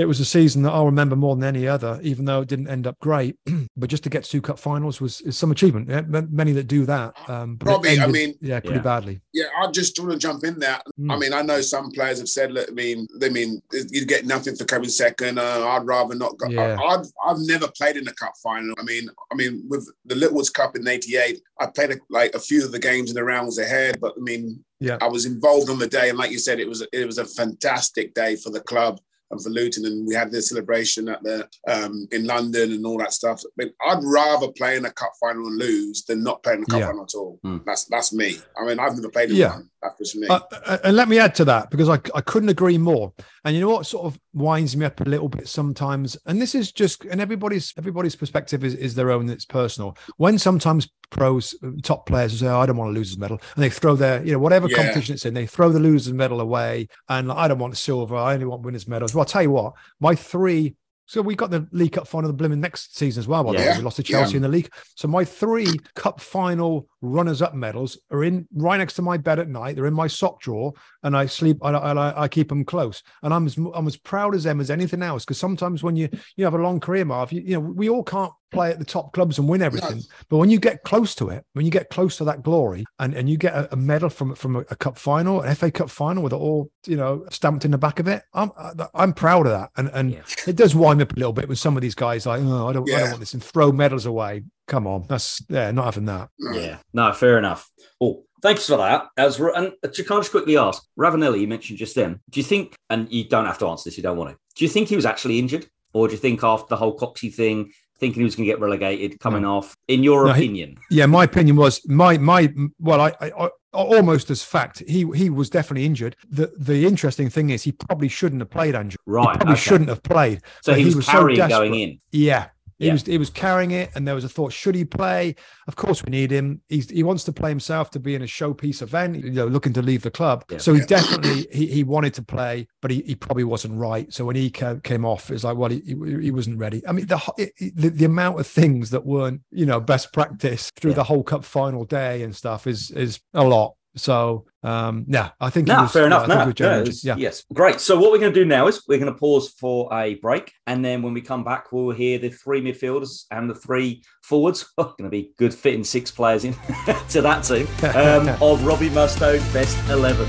it was a season that I'll remember more than any other, even though it didn't end up great. but just to get to two cup finals was is some achievement. Yeah, many that do that. Um, Probably, ended, I mean, yeah, pretty yeah. badly. Yeah, I just want to jump in there. Mm. I mean, I know some players have said, look, I mean, they mean you get nothing for coming second. Uh, I'd rather not go. Yeah. I, have I've never played in a cup final. I mean, I mean, with the Littlewoods Cup in '88, I played a, like a few of the games in the rounds ahead, but I mean, yeah, I was involved on the day, and like you said, it was it was a fantastic day for the club and for Luton, and we had the celebration at the um, in London and all that stuff. I mean, I'd rather play in a cup final and lose than not play in a cup yeah. final at all. Mm. That's that's me. I mean, I've never played in yeah. one. That's just me. Uh, uh, and let me add to that because I I couldn't agree more. And you know what sort of winds me up a little bit sometimes, and this is just and everybody's everybody's perspective is, is their own. It's personal. When sometimes pros, top players say, oh, I don't want to lose a medal. And they throw their, you know, whatever yeah. competition it's in, they throw the losers medal away. And like, I don't want silver. I only want winners medals. Well, I'll tell you what, my three so we got the League Cup final, the Blimmin next season as well. By yeah. we lost to Chelsea yeah. in the league. So my three Cup final runners-up medals are in right next to my bed at night. They're in my sock drawer, and I sleep. I, I, I keep them close, and I'm as I'm as proud as them as anything else. Because sometimes when you you have a long career, Marv, you, you know we all can't play at the top clubs and win everything. No. But when you get close to it, when you get close to that glory, and, and you get a, a medal from from a, a, cup final, an FA Cup final with it all you know stamped in the back of it, I'm I'm proud of that. And and yeah. it does wind me up a little bit with some of these guys like, oh, I don't yeah. I don't want this and throw medals away. Come on, that's yeah, not having that. Yeah, no, fair enough. Oh, Thanks for that. As and to kind of quickly ask, Ravanelli, you mentioned just then. Do you think, and you don't have to answer this, you don't want to. Do you think he was actually injured, or do you think after the whole Coxie thing, thinking he was going to get relegated, coming no. off. In your no, opinion? He, yeah, my opinion was my my well, I, I, I almost as fact he he was definitely injured. The the interesting thing is he probably shouldn't have played Andrew. Right, he probably okay. shouldn't have played. So he was, he was carrying so going in. Yeah, he yeah. was he was carrying it, and there was a thought: should he play? Of course, we need him. He's, he wants to play himself to be in a showpiece event. You know, looking to leave the club. Yeah. So he definitely he, he wanted to play, but he, he probably wasn't right. So when he came off, it's like, well, he, he wasn't ready. I mean, the, the, the amount of things that weren't you know best practice through the whole cup final day and stuff is is a lot. So um, yeah, I think no, was, fair enough. Uh, no, no yeah. Yes, great. So what we're going to do now is we're going to pause for a break, and then when we come back, we'll hear the three midfielders and the three forwards. Oh, going to be good fitting six players in to that team um, of Robbie Mustoe's best eleven.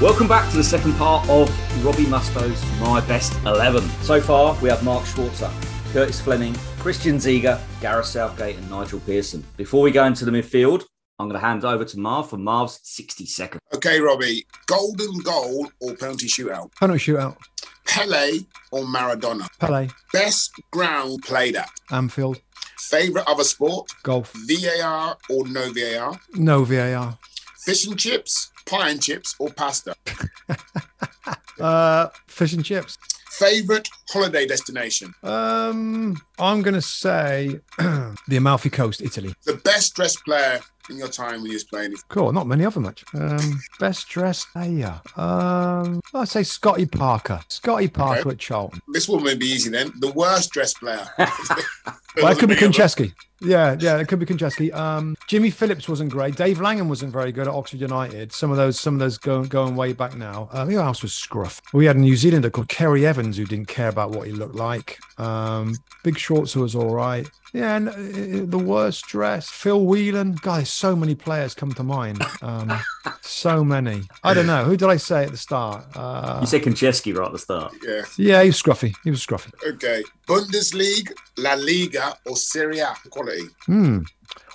Welcome back to the second part of Robbie Mustoe's My Best 11. So far, we have Mark Schwarzer, Curtis Fleming, Christian Ziege, Gareth Southgate, and Nigel Pearson. Before we go into the midfield, I'm going to hand over to Marv for Marv's 60 seconds. Okay, Robbie. Golden goal or penalty shootout? Penalty shootout. Pele or Maradona? Pele. Best ground played at? Anfield. Favorite other sport? Golf. VAR or no VAR? No VAR. Fish and chips, pie and chips, or pasta? uh, fish and chips. Favorite holiday destination? Um, I'm going to say the Amalfi Coast, Italy. The best dressed player in your time when you was playing? Cool, not many of them much. Um, best dressed player. Um, I'd say Scotty Parker. Scotty Parker okay. at Charlton. This one may be easy then. The worst dressed player. well, it could be Konchesky. Yeah, yeah, it could be Konchesky. Um, Jimmy Phillips wasn't great. Dave Langan wasn't very good at Oxford United. Some of those, some of those going going way back now. Uh, who else was scruff? We had a New Zealander called Ceri Evans who didn't care about what he looked like. Um, Big Schwarzer was all right. Yeah, and uh, the worst dress, Phil Whelan. Guys, so many players come to mind. Um, so many. I don't know. Who did I say at the start? Uh, you said Konchesky right at the start. Yeah. Yeah, he was scruffy. He was scruffy. Okay. Bundesliga, La Liga, or Serie A quality? Hmm.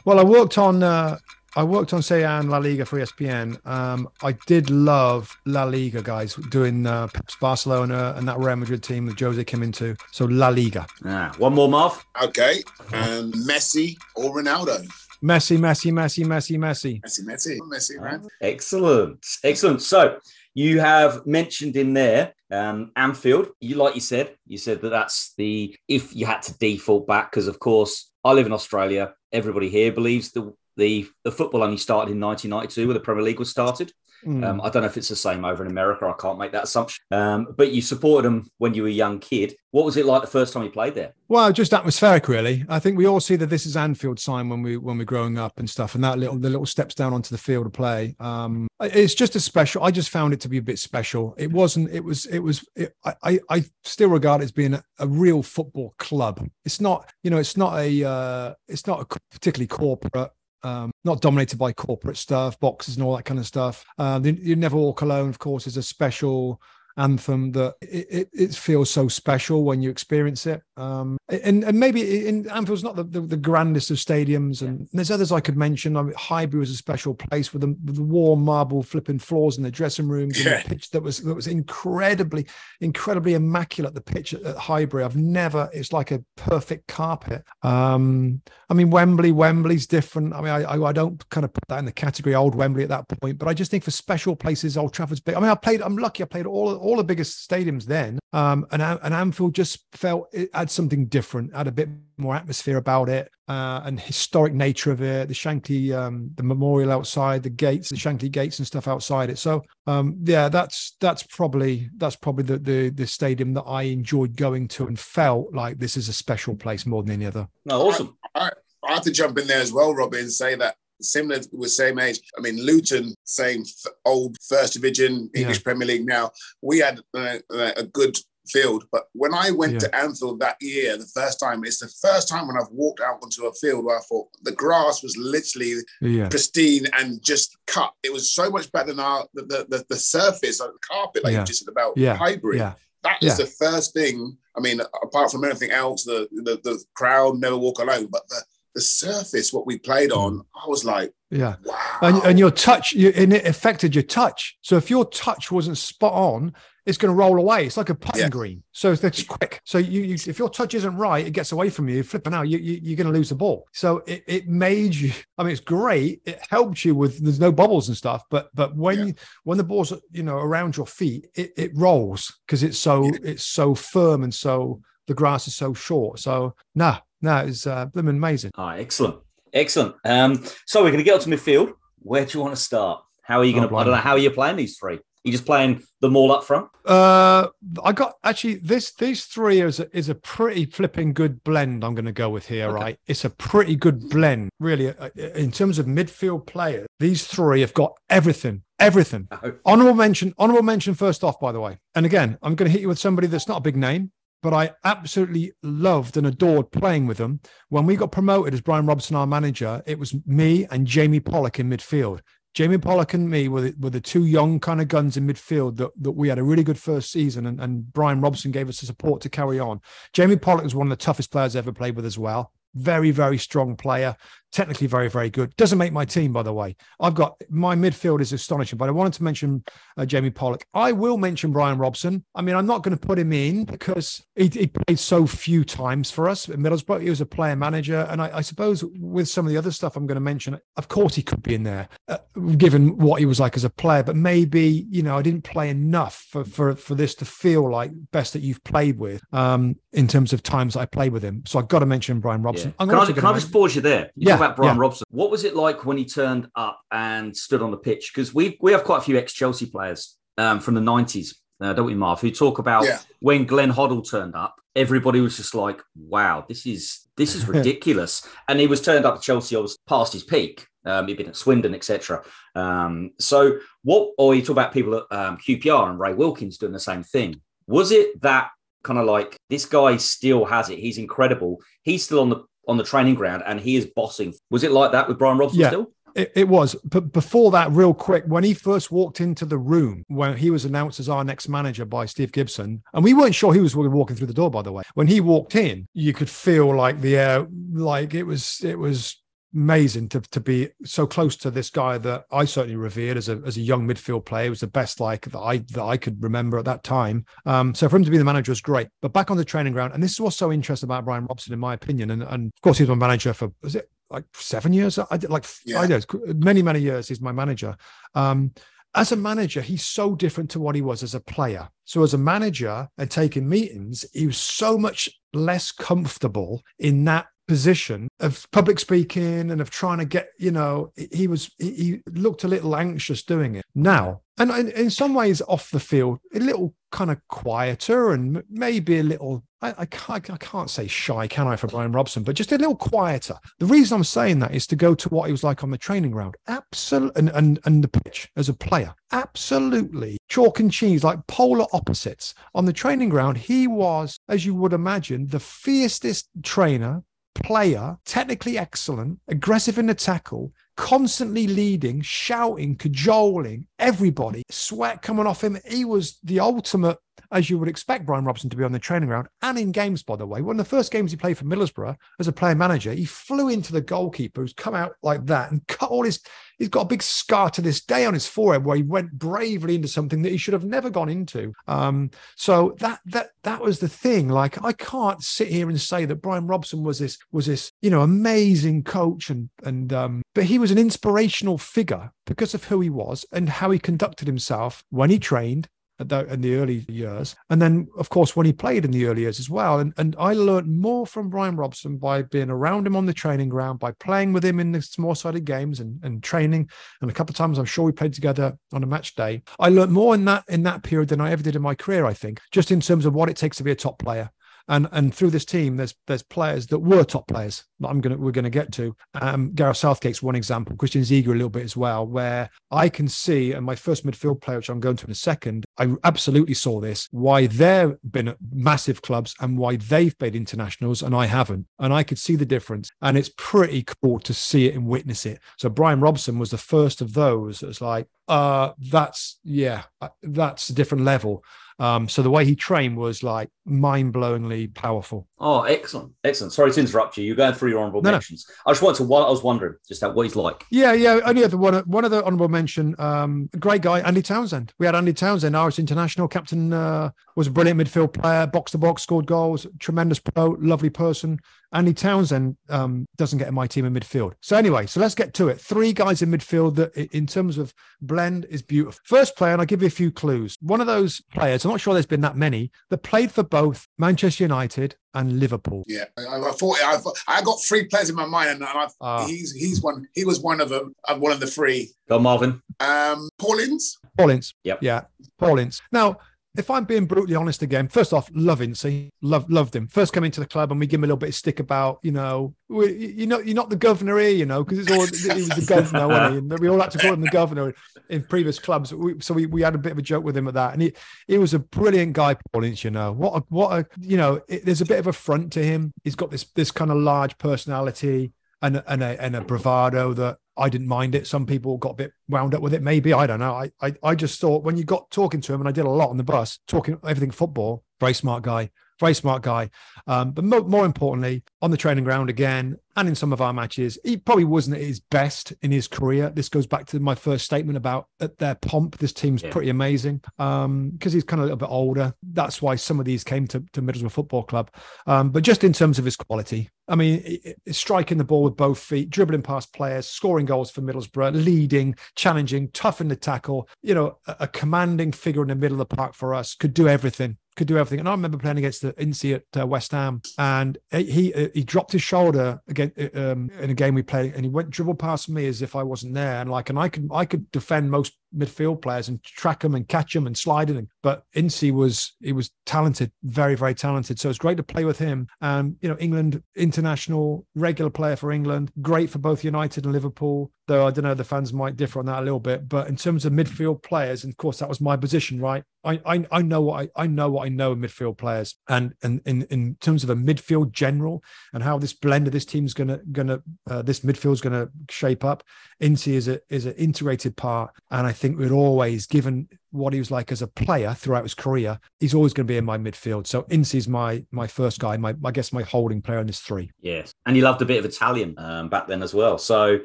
Well, I worked on uh, I worked on Serie A and La Liga for ESPN. Um, I did love La Liga guys doing uh, Pep's Barcelona and that Real Madrid team that Jose came into. So La Liga. Yeah. One more, Marv. Okay. Um, Messi or Ronaldo? Messi, Messi, Messi, Messi, Messi. Messi, Messi, Messi, right? Excellent. Excellent. So you have mentioned in there Um, Anfield, you like you said, you said that that's the if you had to default back because of course I live in Australia. Everybody here believes the the, the football only started in 1992 when the Premier League was started. Mm. Um, I don't know if it's the same over in America. I can't make that assumption. Um, but you supported them when you were a young kid. What was it like the first time you played there? Well, just atmospheric, really. I think we all see that this is Anfield sign when we when we're growing up and stuff, and that little the little steps down onto the field to play. Um, it's just a special. I just found it to be a bit special. It wasn't. It was. It was. It, I I still regard it as being a, a, real football club. It's not. You know. It's not a. Uh, it's not a particularly corporate um, not dominated by corporate stuff, boxes and all that kind of stuff. Uh, you never walk alone, of course, is a special anthem that it, it, it, feels so special when you experience it. Um, and, and maybe in Anfield's not the, the, the grandest of stadiums, and there's others I could mention. I mean, Highbury was a special place with the, with the warm marble flipping floors in the dressing rooms, yeah. and the pitch that was that was incredibly, incredibly immaculate. The pitch at, at Highbury, I've never. It's like a perfect carpet. Um, I mean, Wembley, Wembley's different. I mean, I, I, I don't kind of put that in the category old Wembley at that point, but I just think for special places, Old Trafford's big. I mean, I played. I'm lucky. I played all all the biggest stadiums then, um, and and Anfield just felt it had something different, had a bit more atmosphere about it, uh, and historic nature of it. The Shankly, um, the memorial outside, the gates, the Shankly gates and stuff outside it. So um, yeah, that's that's probably that's probably the, the the stadium that I enjoyed going to and felt like this is a special place more than any other. No, awesome. I, I, I have to jump in there as well, Robbie, and say that similar with the same age. I mean, Luton, same old first division English yeah. Premier League. Now we had uh, a good field, but when I went yeah. to Anfield that year, the first time, it's the first time when I've walked out onto a field where I thought the grass was literally yeah. pristine and just cut. It was so much better than our the the, the surface, like the carpet, like you just said about yeah. Highbury. Yeah. That is the first thing. I mean, apart from anything else, the, the the crowd never walk alone, but the the surface, what we played on, mm. I was like, yeah, wow. And, and your touch, you, and it affected your touch. So if your touch wasn't spot on, it's going to roll away. It's like a putting yeah. green. So it's quick. So you, you, if your touch isn't right, it gets away from you. Flipping out, you, you are going to lose the ball. So it, it made you. I mean, it's great. It helped you with there's no bubbles and stuff. But but when yeah. you, when the ball's you know around your feet, it, it rolls because it's so yeah. it's so firm and so the grass is so short. So nah, no, it's uh, amazing. All right, excellent, excellent. Um, so we're going to get to midfield. Where do you want to start? How are you going to? Oh, I don't know. How are you playing these three? Are you just playing them all up front? Uh, I got actually this. These three is a, is a pretty flipping good blend. I'm going to go with here, okay. right? It's a pretty good blend, really. Uh, in terms of midfield players, these three have got everything everything. Honorable mention, honorable mention first off, by the way. And again, I'm going to hit you with somebody that's not a big name, but I absolutely loved and adored playing with them. When we got promoted as Brian Robson, our manager, it was me and Jamie Pollock in midfield. Jamie Pollock and me were the, were the two young kind of guns in midfield that, that we had a really good first season, and, and Brian Robson gave us the support to carry on. Jamie Pollock was one of the toughest players I ever played with as well. Very, very strong player technically very, very good. Doesn't make my team, by the way. I've got my midfield is astonishing, but I wanted to mention uh, Jamie Pollock. I will mention Brian Robson. I mean, I'm not going to put him in because he, he, played so few times for us at Middlesbrough. He was a player manager. And I, I, suppose with some of the other stuff I'm going to mention, of course, he could be in there, uh, given what he was like as a player. But maybe, you know, I didn't play enough for, for, for this to feel like best that you've played with um, in terms of times I played with him. So I've got to mention Brian Robson. Yeah. Can, I, can I just pause you there? You yeah about Brian yeah. Robson. What was it like when he turned up and stood on the pitch? Because we we have quite a few ex Chelsea players um, from the nineties, uh, don't we, Marv? Who talk about yeah. when Glenn Hoddle turned up. Everybody was just like, "Wow, this is this is ridiculous." and he was turned up at Chelsea. I was past his peak. Um, he'd been at Swindon, etc. Um, so what? Or you talk about people at um, QPR and Ray Wilkins doing the same thing. Was it that kind of like this guy still has it? He's incredible. He's still on the on the training ground and he is bossing. Was it like that with Brian Robson yeah. still? It, it, was. But before that, real quick, when he first walked into the room, when he was announced as our next manager by Steve Gibson, and we weren't sure he was walking through the door, by the way. When he walked in, you could feel like the air, like it was, it was amazing to, to be so close to this guy that I certainly revered as a as a young midfield player. It was the best like that I that I could remember at that time. Um, so for him to be the manager was great. But back on the training ground, and this is what's so interesting about Brian Robson, in my opinion, and, and of course he was my manager for was it like seven years? I did like yeah. I did many many years. He's my manager. Um, as a manager, he's so different to what he was as a player. So as a manager and taking meetings, he was so much less comfortable in that position of public speaking and of trying to get you know he was he looked a little anxious doing it. Now and in, some ways off the field a little kind of quieter and maybe a little I, I, can't, I can't say shy can i for brian robson but just a little quieter. The reason i'm saying that is to go to what he was like on the training ground. Absolutely and, and and the pitch as a player. Absolutely chalk and cheese like polar opposites. On the training ground he was as you would imagine the fiercest trainer player, technically excellent, aggressive in the tackle, constantly leading, shouting, cajoling everybody, sweat coming off him. He was the ultimate, as you would expect Brian Robson to be on the training ground and in games, by the way. One of the first games he played for Middlesbrough as a player manager, he flew into the goalkeeper who's come out like that and cut all his he's got a big scar to this day on his forehead where he went bravely into something that he should have never gone into. Um, so that that that was the thing. Like I can't sit here and say that Brian Robson was this was this you know amazing coach and and um, but he was an inspirational figure because of who he was and how he conducted himself when he trained the, in the early years. And then, of course, when he played in the early years as well. And, and I learned more from Brian Robson by being around him on the training ground, by playing with him in the small sided games and, and training. And a couple of times I'm sure we played together on a match day. I learned more in that in that period than I ever did in my career, I think, just in terms of what it takes to be a top player and and through this team, there's there's players that were top players that I'm gonna we're gonna get to. Um, Gareth Southgate's one example, Christian Ziege a little bit as well, where I can see, and my first midfield player, which I'm going to in a second, I absolutely saw this why they've been massive clubs and why they've played internationals and I haven't, and I could see the difference, and it's pretty cool to see it and witness it. So Brian Robson was the first of those. It's like, uh, that's yeah, uh, that's a different level. Um, so the way he trained was like mind blowingly powerful. Oh, excellent, excellent. Sorry to interrupt you. You're going through your honourable no, mentions. No. I just wanted to. I was wondering just how what he's like. Yeah, yeah. Only other one. One other honourable mention. Um, great guy, Andy Townsend. We had Andy Townsend, Irish international captain. Uh, was a brilliant midfield player, box to box, scored goals. Tremendous pro, lovely person. Andy Townsend um, doesn't get in my team in midfield. So anyway, so let's get to it. Three guys in midfield that, in terms of blend, is beautiful. First player, and I'll give you a few clues. One of those players, I'm not sure there's been that many, that played for both Manchester United and Liverpool. Yeah, I, I thought I, I, got three players in my mind, and I, uh, he's he's one. He was one of them. Uh, one of the three. Go, Marvin. Um, Paulins. Ince. Paul Ince. Yep. Yeah, Paul Ince. Now if I'm being brutally honest again, first off, love Incy, love loved him. First coming to the club, and we give him a little bit of stick about, you know, you know, you're not the governor here, you know, because it's all he was the governor, wasn't he? And we all had to call him the governor in previous clubs. We, so we, we had a bit of a joke with him at that, and he he was a brilliant guy, Paul Ince. You know, what a, what a you know, it, there's a bit of a front to him. He's got this this kind of large personality and and a, and a bravado that I didn't mind it. Some people got a bit wound up with it. Maybe I don't know. I, I I just thought when you got talking to him, and I did a lot on the bus, talking everything football. Very smart guy, very smart guy. Um, but mo- more importantly, on the training ground again, and in some of our matches, he probably wasn't at his best in his career. This goes back to my first statement about at their pomp. This team's yeah. pretty amazing because um, he's kind of a little bit older. That's why some of these came to, to Middlesbrough Football Club. Um, but just in terms of his quality, I mean, striking the ball with both feet, dribbling past players, scoring goals for Middlesbrough, leading, challenging, tough in the tackle. You know, a, a commanding figure in the middle of the park for us. Could do everything could do everything. And I remember playing against the Incy at uh, West Ham, and he he dropped his shoulder again um, in a game we played, and he went dribble past me as if I wasn't there, and like, and I could I could defend most midfield players and track them and catch them and slide in. But Incy was he was talented, very very talented. So it's great to play with him. And you know, England international regular player for England, great for both United and Liverpool. Though I don't know, the fans might differ on that a little bit. But in terms of midfield players, and of course that was my position, right? I I, I know what I, I know what I know in midfield players, and and in in terms of a midfield general and how this blend of this team's gonna gonna uh, this midfield's gonna shape up. Incy is a is an integrated part, and I think think we'd always, given what he was like as a player throughout his career, he's always going to be in my midfield. So Incy's my my first guy, my I guess my holding player in this three. Yes, and he loved a bit of Italian um, back then as well. So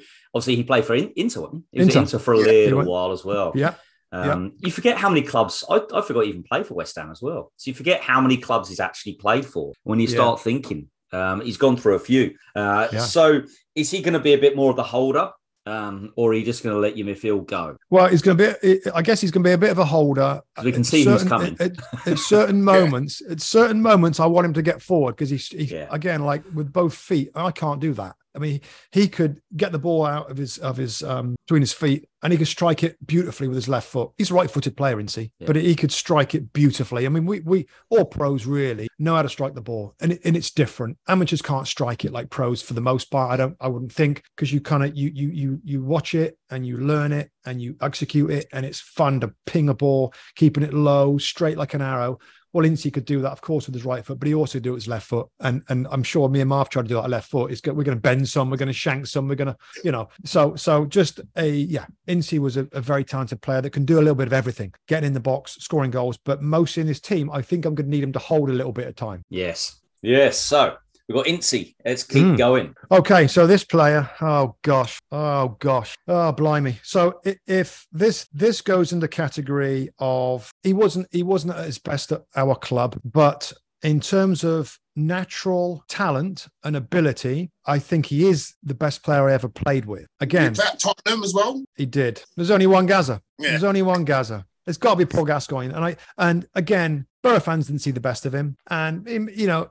obviously he played for Inter. He was Inter, Inter for a yeah, little while as well. Yeah. Um, You forget how many clubs. I, I forgot even played for West Ham as well. So you forget how many clubs he's actually played for when you start yeah. thinking. Um, he's gone through a few. Uh, yeah. So is he going to be a bit more of the holder um, or are you just going to let your midfield go? Well, he's going to be. I guess he's going to be a bit of a holder. We can see certain, who's coming at, at certain moments. At certain moments, I want him to get forward because he's he, yeah. again like with both feet. I can't do that. I mean, he could get the ball out of his of his um, between his feet, and he could strike it beautifully with his left foot. He's a right-footed player, isn't he? Yeah. But he could strike it beautifully. I mean, we we all pros really know how to strike the ball, and it, and it's different. Amateurs can't strike it like pros for the most part. I don't. I wouldn't think because you kind of you you you you watch it and you learn it and you execute it, and it's fun to ping a ball, keeping it low, straight like an arrow. Well, Incy could do that, of course, with his right foot, but he also do it with his left foot. And and I'm sure me and Marv tried to do that left foot. It's we're going to bend some, we're going to shank some, we're going to, you know. So so just a yeah, Incy was a, a, very talented player that can do a little bit of everything, getting in the box, scoring goals. But most in his team, I think I'm going to need him to hold a little bit of time. Yes, yes. So We've got Incy. Let's keep mm. going. Okay, so this player, oh gosh, oh gosh, oh blimey. So if this this goes in the category of he wasn't he wasn't at his best at our club, but in terms of natural talent and ability, I think he is the best player I ever played with. Again, that Tottenham as well. He did. There's only one Gaza. Yeah. There's only one Gaza. It's got to be Paul Gascoigne, and I and again, Borough fans didn't see the best of him, and you know and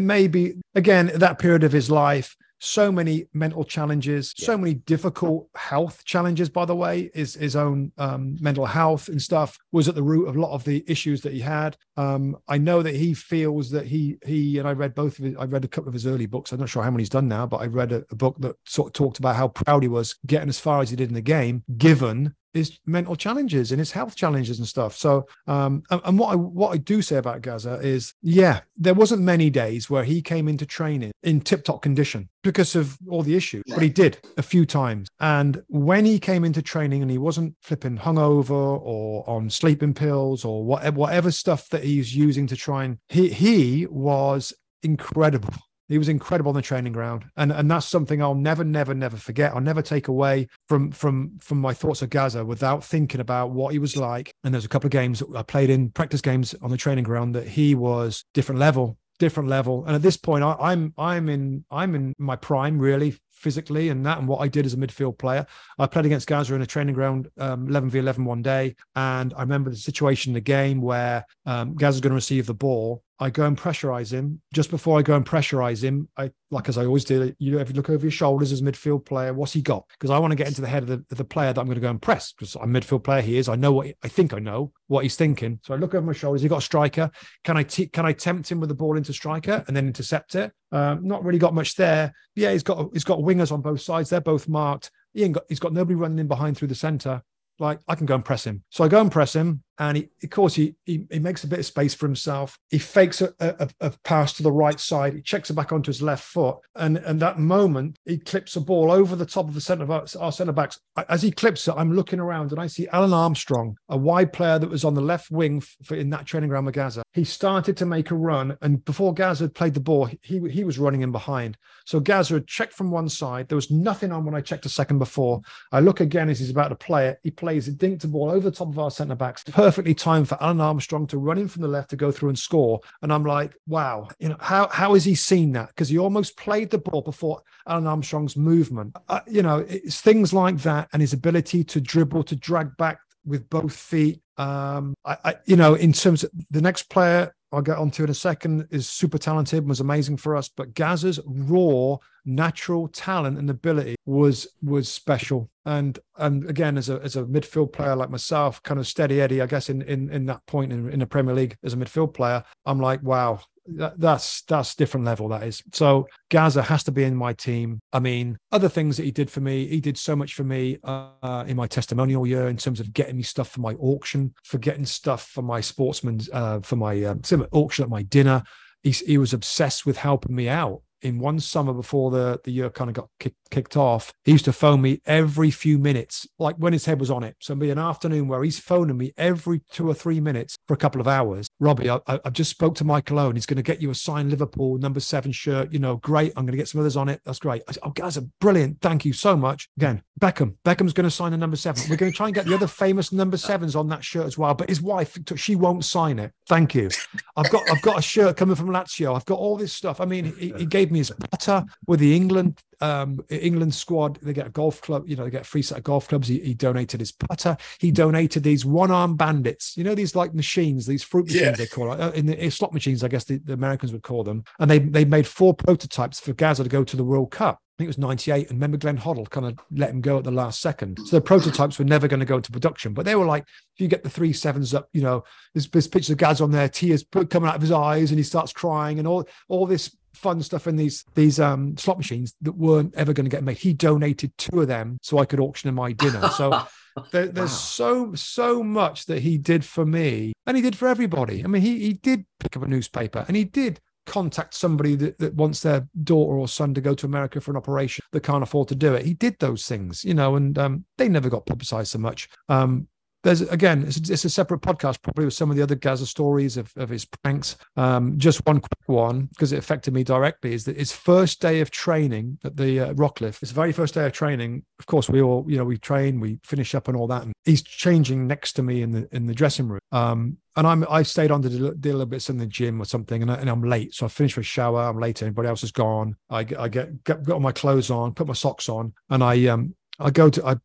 maybe again that period of his life so many mental challenges yeah. so many difficult health challenges by the way his his own um, mental health and stuff was at the root of a lot of the issues that he had um, i know that he feels that he he and i read both of his i read a couple of his early books i'm not sure how many he's done now but i read a, a book that sort of talked about how proud he was getting as far as he did in the game given his mental challenges and his health challenges and stuff. So, um, and, and, what I what I do say about Gaza is, yeah, there wasn't many days where he came into training in tip top condition because of all the issues, but he did a few times. And when he came into training and he wasn't flipping hungover or on sleeping pills or whatever whatever stuff that he's using to try and he he was incredible he was incredible on the training ground, and and that's something I'll never, never, never forget. I'll never take away from from from my thoughts of Gaza without thinking about what he was like. And there's a couple of games I played in practice games on the training ground that he was different level, different level. And at this point, I, I'm I'm in I'm in my prime really physically and that and what I did as a midfield player. I played against Gaza in a training ground um, 11 v 11 one day. And I remember the situation in the game where um, Gaza's going to receive the ball I go and pressurize him. Just before I go and pressurize him, I like as I always do. You if you look over your shoulders as a midfield player, what's he got? Because I want to get into the head of the, the player that I'm going to go and press. Because I'm midfield player, he is. I know what he, I think I know what he's thinking. So I look over my shoulders. He got a striker. Can I t- can I tempt him with the ball into striker and then intercept it? Um, not really got much there. Yeah, he's got he's got wingers on both sides. They're both marked. He got, he's got nobody running in behind through the center like I can go and press him. So I go and press him, and he, of course, he, he, he makes a bit of space for himself. He fakes a, a, a, pass to the right side. He checks it back onto his left foot, and and that moment he clips a ball over the top of the centre of our, our centre backs. As he clips it, I'm looking around and I see Alan Armstrong, a wide player that was on the left wing for, in that training ground with Gaza. He started to make a run, and before Gaza had played the ball, he he was running in behind. So Gaza had checked from one side. There was nothing on when I checked a second before. I look again as he's about to play it. He plays a dink to ball over the top of our centre backs. Perfectly timed for Alan Armstrong to run in from the left to go through and score. And I'm like, wow, you know, how how has he seen that? Because he almost played the ball before Alan Armstrong's movement. Uh, you know, it's things like that and his ability to dribble, to drag back with both feet. Um, I, I, you know, in terms of the next player I'll get onto in a second, is super talented, and was amazing for us. But Gaza's raw, natural talent and ability was was special. And and again, as a as a midfield player like myself, kind of steady Eddie, I guess in in in that point in, in the Premier League as a midfield player, I'm like, wow, that, that's that's different level that is. So gaza has to be in my team. I mean other things that he did for me he did so much for me uh, in my testimonial year in terms of getting me stuff for my auction for getting stuff for my sportsman's uh, for my um, auction at my dinner. He, he was obsessed with helping me out in one summer before the, the year kind of got kick, kicked off, he used to phone me every few minutes, like when his head was on it. So it'd be an afternoon where he's phoning me every two or three minutes for a couple of hours. Robbie, I, I just spoke to Michael Owen. He's going to get you a signed Liverpool number seven shirt. You know, great. I'm going to get some others on it. That's great. Said, oh, guys, brilliant. Thank you so much. Again, Beckham. Beckham's going to sign the number seven. We're going to try and get the other famous number sevens on that shirt as well. But his wife, she won't sign it. Thank you. I've got I've got a shirt coming from Lazio. I've got all this stuff. I mean, he, he gave me his putter with the England um, England squad. They get a golf club, you know, they get a free set of golf clubs. He, he donated his putter. He donated these one arm bandits, you know, these like machines, these fruit machines yeah. they call it. Uh, in the slot machines, I guess the, the Americans would call them. And they, they made four prototypes for Gaza to go to the World Cup. I think it was 98. And remember, Glenn Hoddle kind of let him go at the last second. So the prototypes were never going to go into production, but they were like, if you get the three sevens up, you know, there's, there's pictures of Gaz on there, tears coming out of his eyes, and he starts crying, and all all this fun stuff in these these um slot machines that weren't ever going to get made. He donated two of them so I could auction in my dinner. So there, there's wow. so so much that he did for me, and he did for everybody. I mean, he he did pick up a newspaper, and he did contact somebody that, that wants their daughter or son to go to America for an operation that can't afford to do it. He did those things, you know, and um, they never got publicized so much. Um, there's again, it's, it's, a separate podcast, probably with some of the other Gaza stories of, of his pranks. Um, just one quick one because it affected me directly is that his first day of training at the uh, Rockliffe, his very first day of training. Of course, we all, you know, we train, we finish up and all that, and he's changing next to me in the in the dressing room. Um, and I'm I stayed on to do, a little bits in the gym or something, and, I, am late, so I finish my shower. I'm late. Everybody else is gone. I, I get, get got my clothes on, put my socks on, and I um I go to I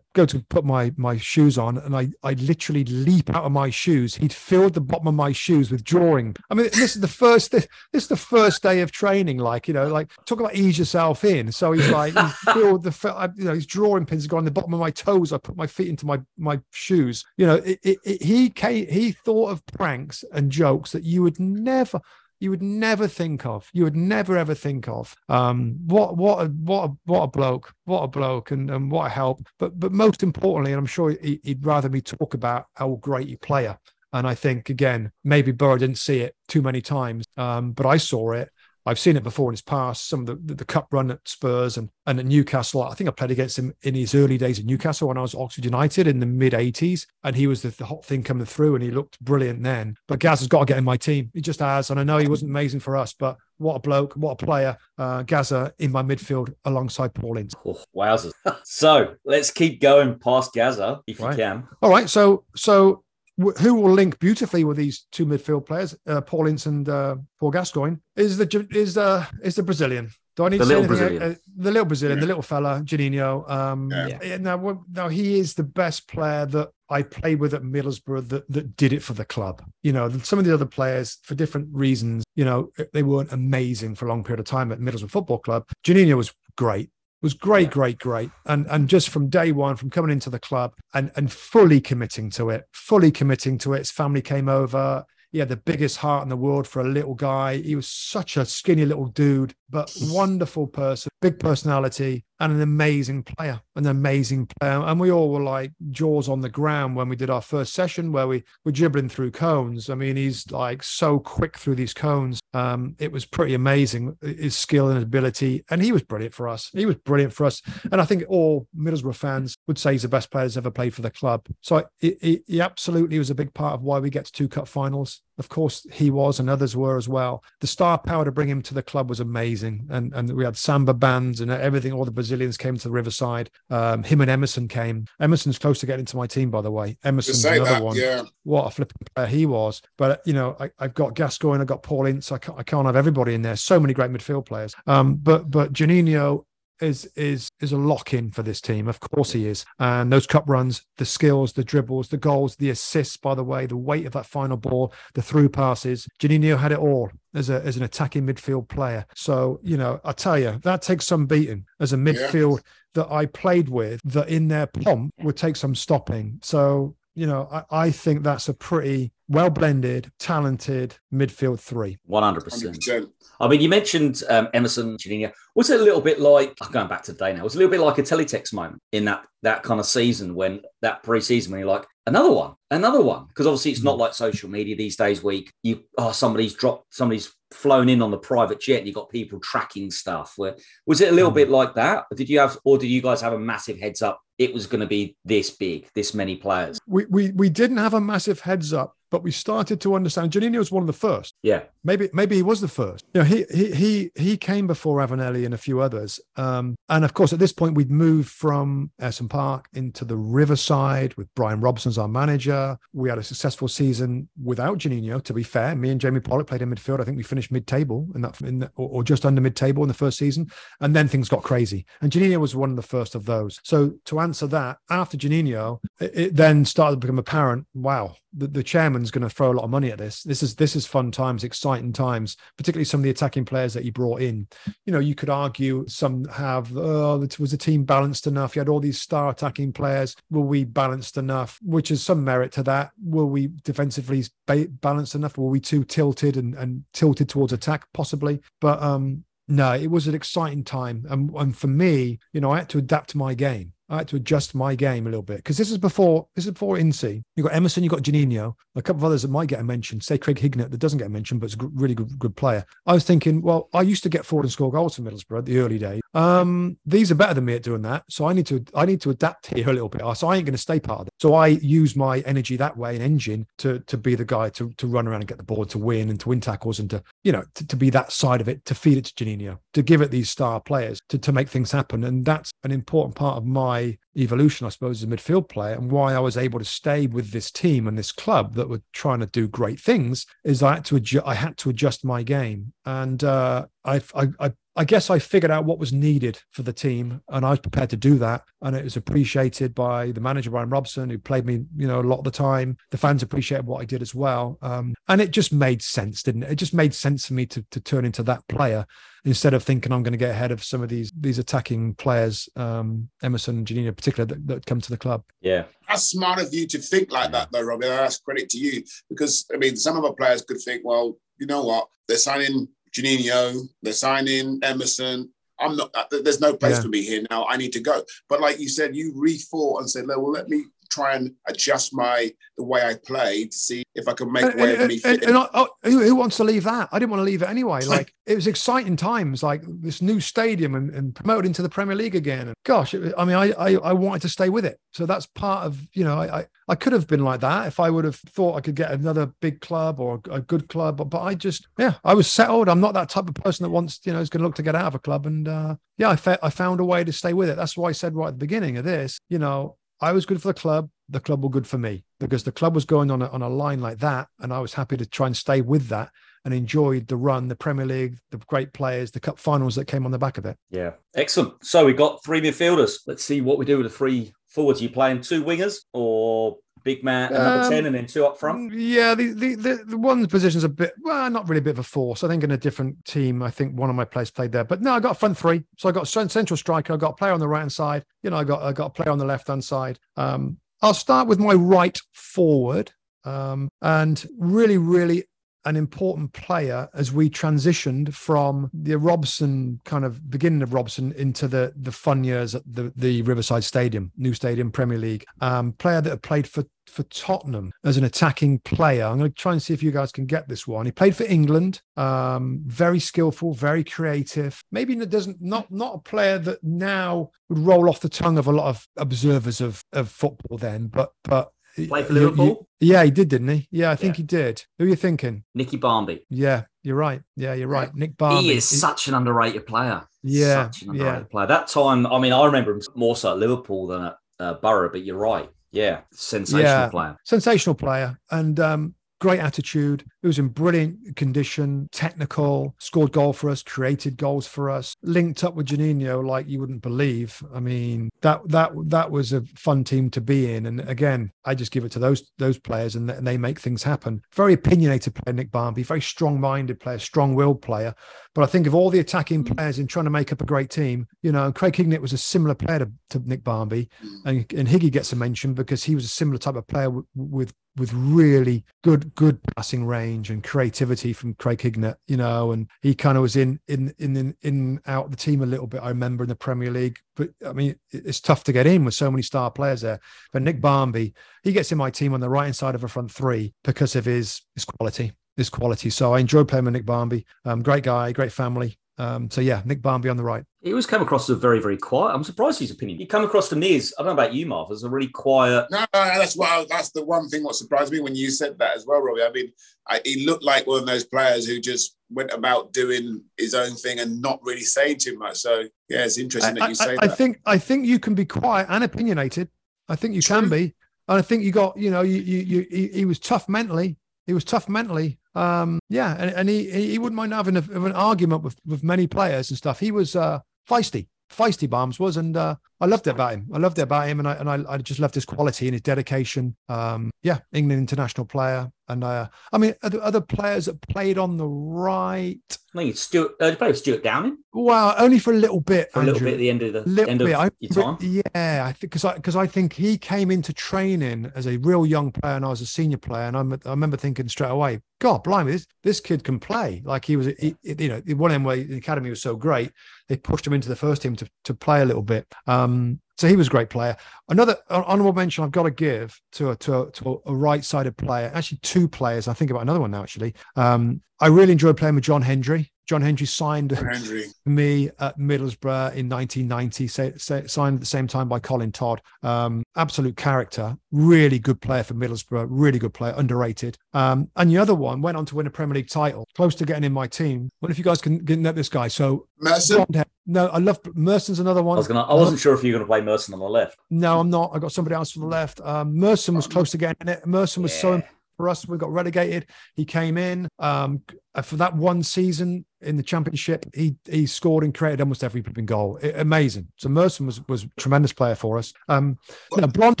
go to put my my shoes on and I I literally leap out of my shoes. He'd filled the bottom of my shoes with drawing. I mean, this is the first this, this is the first day of training. Like you know, like talk about ease yourself in. So he's like he filled the you know his drawing pins go on the bottom of my toes. I put my feet into my my shoes. You know, it, it, it, he came, he thought of pranks and jokes that you would never you would never think of. You would never ever think of. Um, what what a, what a, what a bloke, what a bloke, and, and what a help. But but most importantly, and I'm sure he, would rather me talk about how great he player. And I think again, maybe Boro didn't see it too many times, um, but I saw it, I've seen it before in his past. Some of the, the, cup run at Spurs and, and at Newcastle. I think I played against him in his early days at Newcastle when I was Oxford United in the mid 80s. And he was the, the, hot thing coming through and he looked brilliant then. But Gaz has got to get in my team. He just has. And I know he wasn't amazing for us, but what a bloke, what a player. Uh, Gazza in my midfield alongside Paul Ince. Oh, wowzers. so let's keep going past Gazza if right. you can. All right. So, so who will link beautifully with these two midfield players, uh, Paul Ince and uh, Paul Gascoigne, is the is uh, is the Brazilian. Do I need the to say anything? Brazilian. Uh, the little Brazilian, yeah. the little fella, Juninho. Um, yeah. Now, now he is the best player that I played with at Middlesbrough that, that did it for the club. You know, some of the other players, for different reasons, you know, they weren't amazing for a long period of time at Middlesbrough Football Club. Juninho was great was great, great, great. And and just from day one, from coming into the club and and fully committing to it, fully committing to it. His family came over. He had the biggest heart in the world for a little guy. He was such a skinny little dude, but wonderful person, big personality, and an amazing player, an amazing player. And we all were like jaws on the ground when we did our first session where we were dribbling through cones. I mean, he's like so quick through these cones. Um, it was pretty amazing, his skill and ability. And he was brilliant for us. He was brilliant for us. And I think all Middlesbrough fans would say he's the best player that's ever played for the club. So he, he absolutely was a big part of why we get to two cup finals. Of course, he was, and others were as well. The star power to bring him to the club was amazing, and and we had samba bands and everything. All the Brazilians came to the Riverside. Um, him and Emerson came. Emerson's close to getting into my team, by the way. Emerson's another that, one. Yeah. What a flipping player he was. But you know, I, have got Gascoigne, I've got Paul Ince. I can't, I can't have everybody in there. So many great midfield players. Um, but but Juninho is is is a lock in for this team. Of course he is. And those cup runs, the skills, the dribbles, the goals, the assists, by the way, the weight of that final ball, the through passes. Juninho had it all as a as an attacking midfield player. So, you know, I tell you, that takes some beating as a midfield yeah. that I played with that in their pomp would take some stopping. So you know, I, I, think that's a pretty well blended, talented midfield three. 100%. 100%. I mean, you mentioned um, Emerson, Juninho. Was it a little bit like, I'm going back to the day now, it was a little bit like a teletext moment in that that kind of season when that pre-season when you're like, another one, another one. Because obviously it's not mm. like social media these days where you, oh, somebody's dropped, somebody's flown in on the private jet and you got people tracking stuff. Where was it a little mm. bit like that? Or did you have, or did you guys have a massive heads up? It was going to be this big, this many players. We we we didn't have a massive heads up but we started to understand. Juninho was one of the first. Yeah, maybe maybe he was the first. You know, he he he he came before Ravanelli and a few others. Um, and of course, at this point, we'd moved from Ayresome Park into the Riverside with Brian Robson as our manager. We had a successful season without Juninho. To be fair, me and Jamie Pollock played in midfield. I think we finished mid-table in that, in the, or, or, just under mid-table in the first season, and then things got crazy. And Juninho was one of the first of those. So to answer that, after Juninho, it, it then started to become apparent. Wow, the, the chairman's going to throw a lot of money at this. This is this is fun times, exciting times, particularly some of the attacking players that he brought in. You know, you could argue some have, oh, was the team balanced enough? You had all these star attacking players. Were we balanced enough? Which is some merit to that. Were we defensively balanced enough? Were we too tilted and, and tilted towards attack? Possibly, but um, no, it was an exciting time, and, and for me, you know, I had to adapt my game. I had to adjust my game a little bit because this is before this is before Incy. You've got Emerson, you've got Juninho, a couple of others that might get a mention. Say Craig Hignett that doesn't get a mention, but it's a really good, good player. I was thinking, well, I used to get forward and score goals for Middlesbrough at the early days. Um, these are better than me at doing that, so I need to I need to adapt here a little bit. So I ain't going to stay part of it. So I use my energy that way, an engine to to be the guy to to run around and get the ball, to win and to win tackles and to you know to, to be that side of it, to feed it to Juninho, to give it these star players to to make things happen, and that's an important part of my evolution, I suppose, as a midfield player, and why I was able to stay with this team and this club that were trying to do great things is I had to adjust, I had to adjust my game, and uh, I, I I guess I figured out what was needed for the team, and I was prepared to do that. And it was appreciated by the manager Brian Robson, who played me, you know, a lot of the time. The fans appreciated what I did as well, um, and it just made sense, didn't it? It just made sense for me to to turn into that player instead of thinking I'm going to get ahead of some of these these attacking players, um, Emerson and Juninho in particular, that, that come to the club. Yeah, that's smart of you to think like that, though, Robbie. That's credit to you because I mean, some of our players could think, well, you know what, they're signing Juninho, they're signing Emerson. I'm not. Uh, there's no place yeah. for me here now. I need to go. But like you said, you rethought and said, "Well, let me try and adjust my the way I play to see if I can make and, way and, of me fit. And, and I, who, who, wants to leave that? I didn't want to leave it anyway. Like it was exciting times, like this new stadium and, and promoted into the Premier League again. And gosh, it, I mean, I, I, I wanted to stay with it. So that's part of you know I, I, I could have been like that if I would have thought I could get another big club or a good club. But, but I just yeah I was settled. I'm not that type of person that wants you know is going to look to get out of a club. And uh, yeah, I, I found a way to stay with it. That's why I said right at the beginning of this, you know, I was good for the club. The club were good for me because the club was going on a, on a line like that, and I was happy to try and stay with that and enjoyed the run, the Premier League, the great players, the cup finals that came on the back of it. Yeah, excellent. So we got three midfielders. Let's see what we do with the three forwards. Are you playing two wingers or big man and number um, 10 and then two up front? Yeah, the, the, the, the one position's a bit, well, not really a bit of a force. I think in a different team, I think one of my players played there. But no, I got front three. So I got central striker, I got a player on the right hand side. You know, I got I got a player on the left hand side. Um, I'll start with my right forward. Um, and really, really an important player as we transitioned from the Robson kind of beginning of Robson into the the fun years at the, the Riverside Stadium, new stadium, Premier League. Um, player that had played for for Tottenham as an attacking player. I'm going to try and see if you guys can get this one. He played for England. Um, very skillful, very creative. Maybe doesn't not not a player that now would roll off the tongue of a lot of observers of of football then, but but Play for Liverpool? yeah, he did, didn't he? Yeah, I think yeah. he did. Who are you thinking? Nicky Barmby. Yeah, you're right. Yeah, you're right. Nick Barmby. He is he, such an underrated player. Yeah, such an underrated yeah. player. That time, I mean, I remember him more so at Liverpool than at uh, Boro, but you're right. Yeah, sensational yeah, player. Sensational player. And um, great attitude. He was in brilliant condition, technical, scored goal for us, created goals for us, linked up with Juninho like you wouldn't believe. I mean, that that that was a fun team to be in. And again, I just give it to those those players, and, they make things happen. Very opinionated player, Nick Barmby, very strong-minded player, strong-willed player. But I think of all the attacking mm. players in trying to make up a great team, you know, Craig Hignett was a similar player to, to Nick Barmby, mm. and, and Higgy gets a mention because he was a similar type of player w- with with really good good passing range and creativity from Craig Hignett, you know, and he kind of was in in in in, in out the team a little bit. I remember in the Premier League, but I mean it's tough to get in with so many star players there. But Nick Barmby, he gets in my team on the right hand side of a front three because of his his quality, his quality. So I enjoyed playing with Nick Barmby. Um, great guy, great family. Um, so yeah, Nick Barmby on the right. He always came across as a very, very quiet. I'm surprised his opinion. He come across to me as I don't know about you, Marv, as a really quiet. No, no, that's what that's the one thing what surprised me when you said that as well, Robbie. I mean, I, he looked like one of those players who just went about doing his own thing and not really saying too much. So yeah, it's interesting I, that you say I, that. I think I think you can be quiet and opinionated. I think you True. can be. And I think you got, you know, you, you, you he, he was tough mentally. He was tough mentally. Um, yeah, and, and he he wouldn't mind having a, an argument with with many players and stuff. He was uh, feisty feisty Barnes was, and uh, I loved it about him. I loved it about him, and I and I, I just loved his quality and his dedication. Um, yeah, England international player, and uh, I mean other, other players that played on the right. I think Stewart. Uh, played with Stewart Downing. Well, only for a little bit. For Andrew. a little bit at the end of the little end bit. of your time. Yeah, I think because I because I think he came into training as a real young player, and I was a senior player, and I'm, I remember thinking straight away, God, blimey, this this kid can play. Like he was, he, you know, one end where the academy was so great, they pushed him into the first team to to play a little bit. Um, so he was a great player. Another honorable mention I've got to give to a, to a, to a right-sided player, actually two players. I think about another one now. Actually, um, I really enjoyed playing with John Hendrie. John Hendrie signed Hendrie. me at Middlesbrough in 1990, say, say, signed at the same time by Colin Todd. Um, absolute character, really good player for Middlesbrough, really good player, underrated. Um, and the other one went on to win a Premier League title, close to getting in my team. What if you guys can get this guy? So Merson. No, I love Merson's another one. I was gonna. I wasn't sure if you were gonna play Merson on the left. No, I'm not. I got somebody else on the left. Um, Merson was close to getting in it. Merson was yeah. so for us. We got relegated. He came in um, uh, for that one season in the championship. He he scored and created almost every goal. It, amazing. So Merson was was tremendous player for us. Um, know, blonde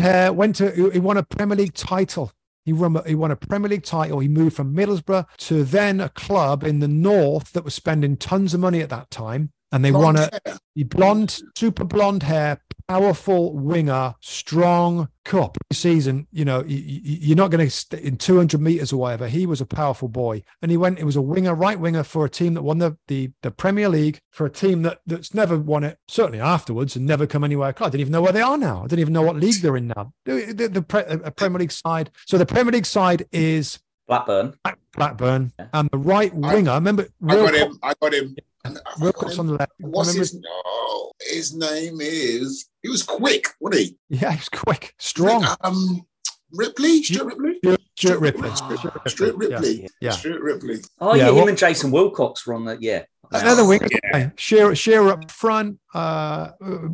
hair. Went to he won a Premier League title. He won, he won a Premier League title. He moved from Middlesbrough to then a club in the north that was spending tons of money at that time and they blonde won a blonde, super blonde hair, powerful winger, strong cup season. You know, you, are not going to st- in 200 meters or whatever. He was a powerful boy, and he went. It was a winger, right winger for a team that won the the, the Premier League for a team that that's never won it. Certainly afterwards, and never come anywhere. I didn't even know where they are now. I didn't even know what league they're in now. The, the, the pre, a Premier League side. So the Premier League side is Blackburn. Blackburn, yeah. and the right winger. I, remember. I got him. I got him. Wilcox on the left. What's his? Oh, his name is. He was quick, wasn't he? Yeah, he was quick, strong. Um, Ripley, Stuart Ripley. Stuart, Stuart Ripley. Stuart Ripley. Yeah. Stuart Ripley. Oh yeah, him and Jason Wilcox were on that. Yeah. Another winger. Yeah. Shearer, Shearer up front. Uh,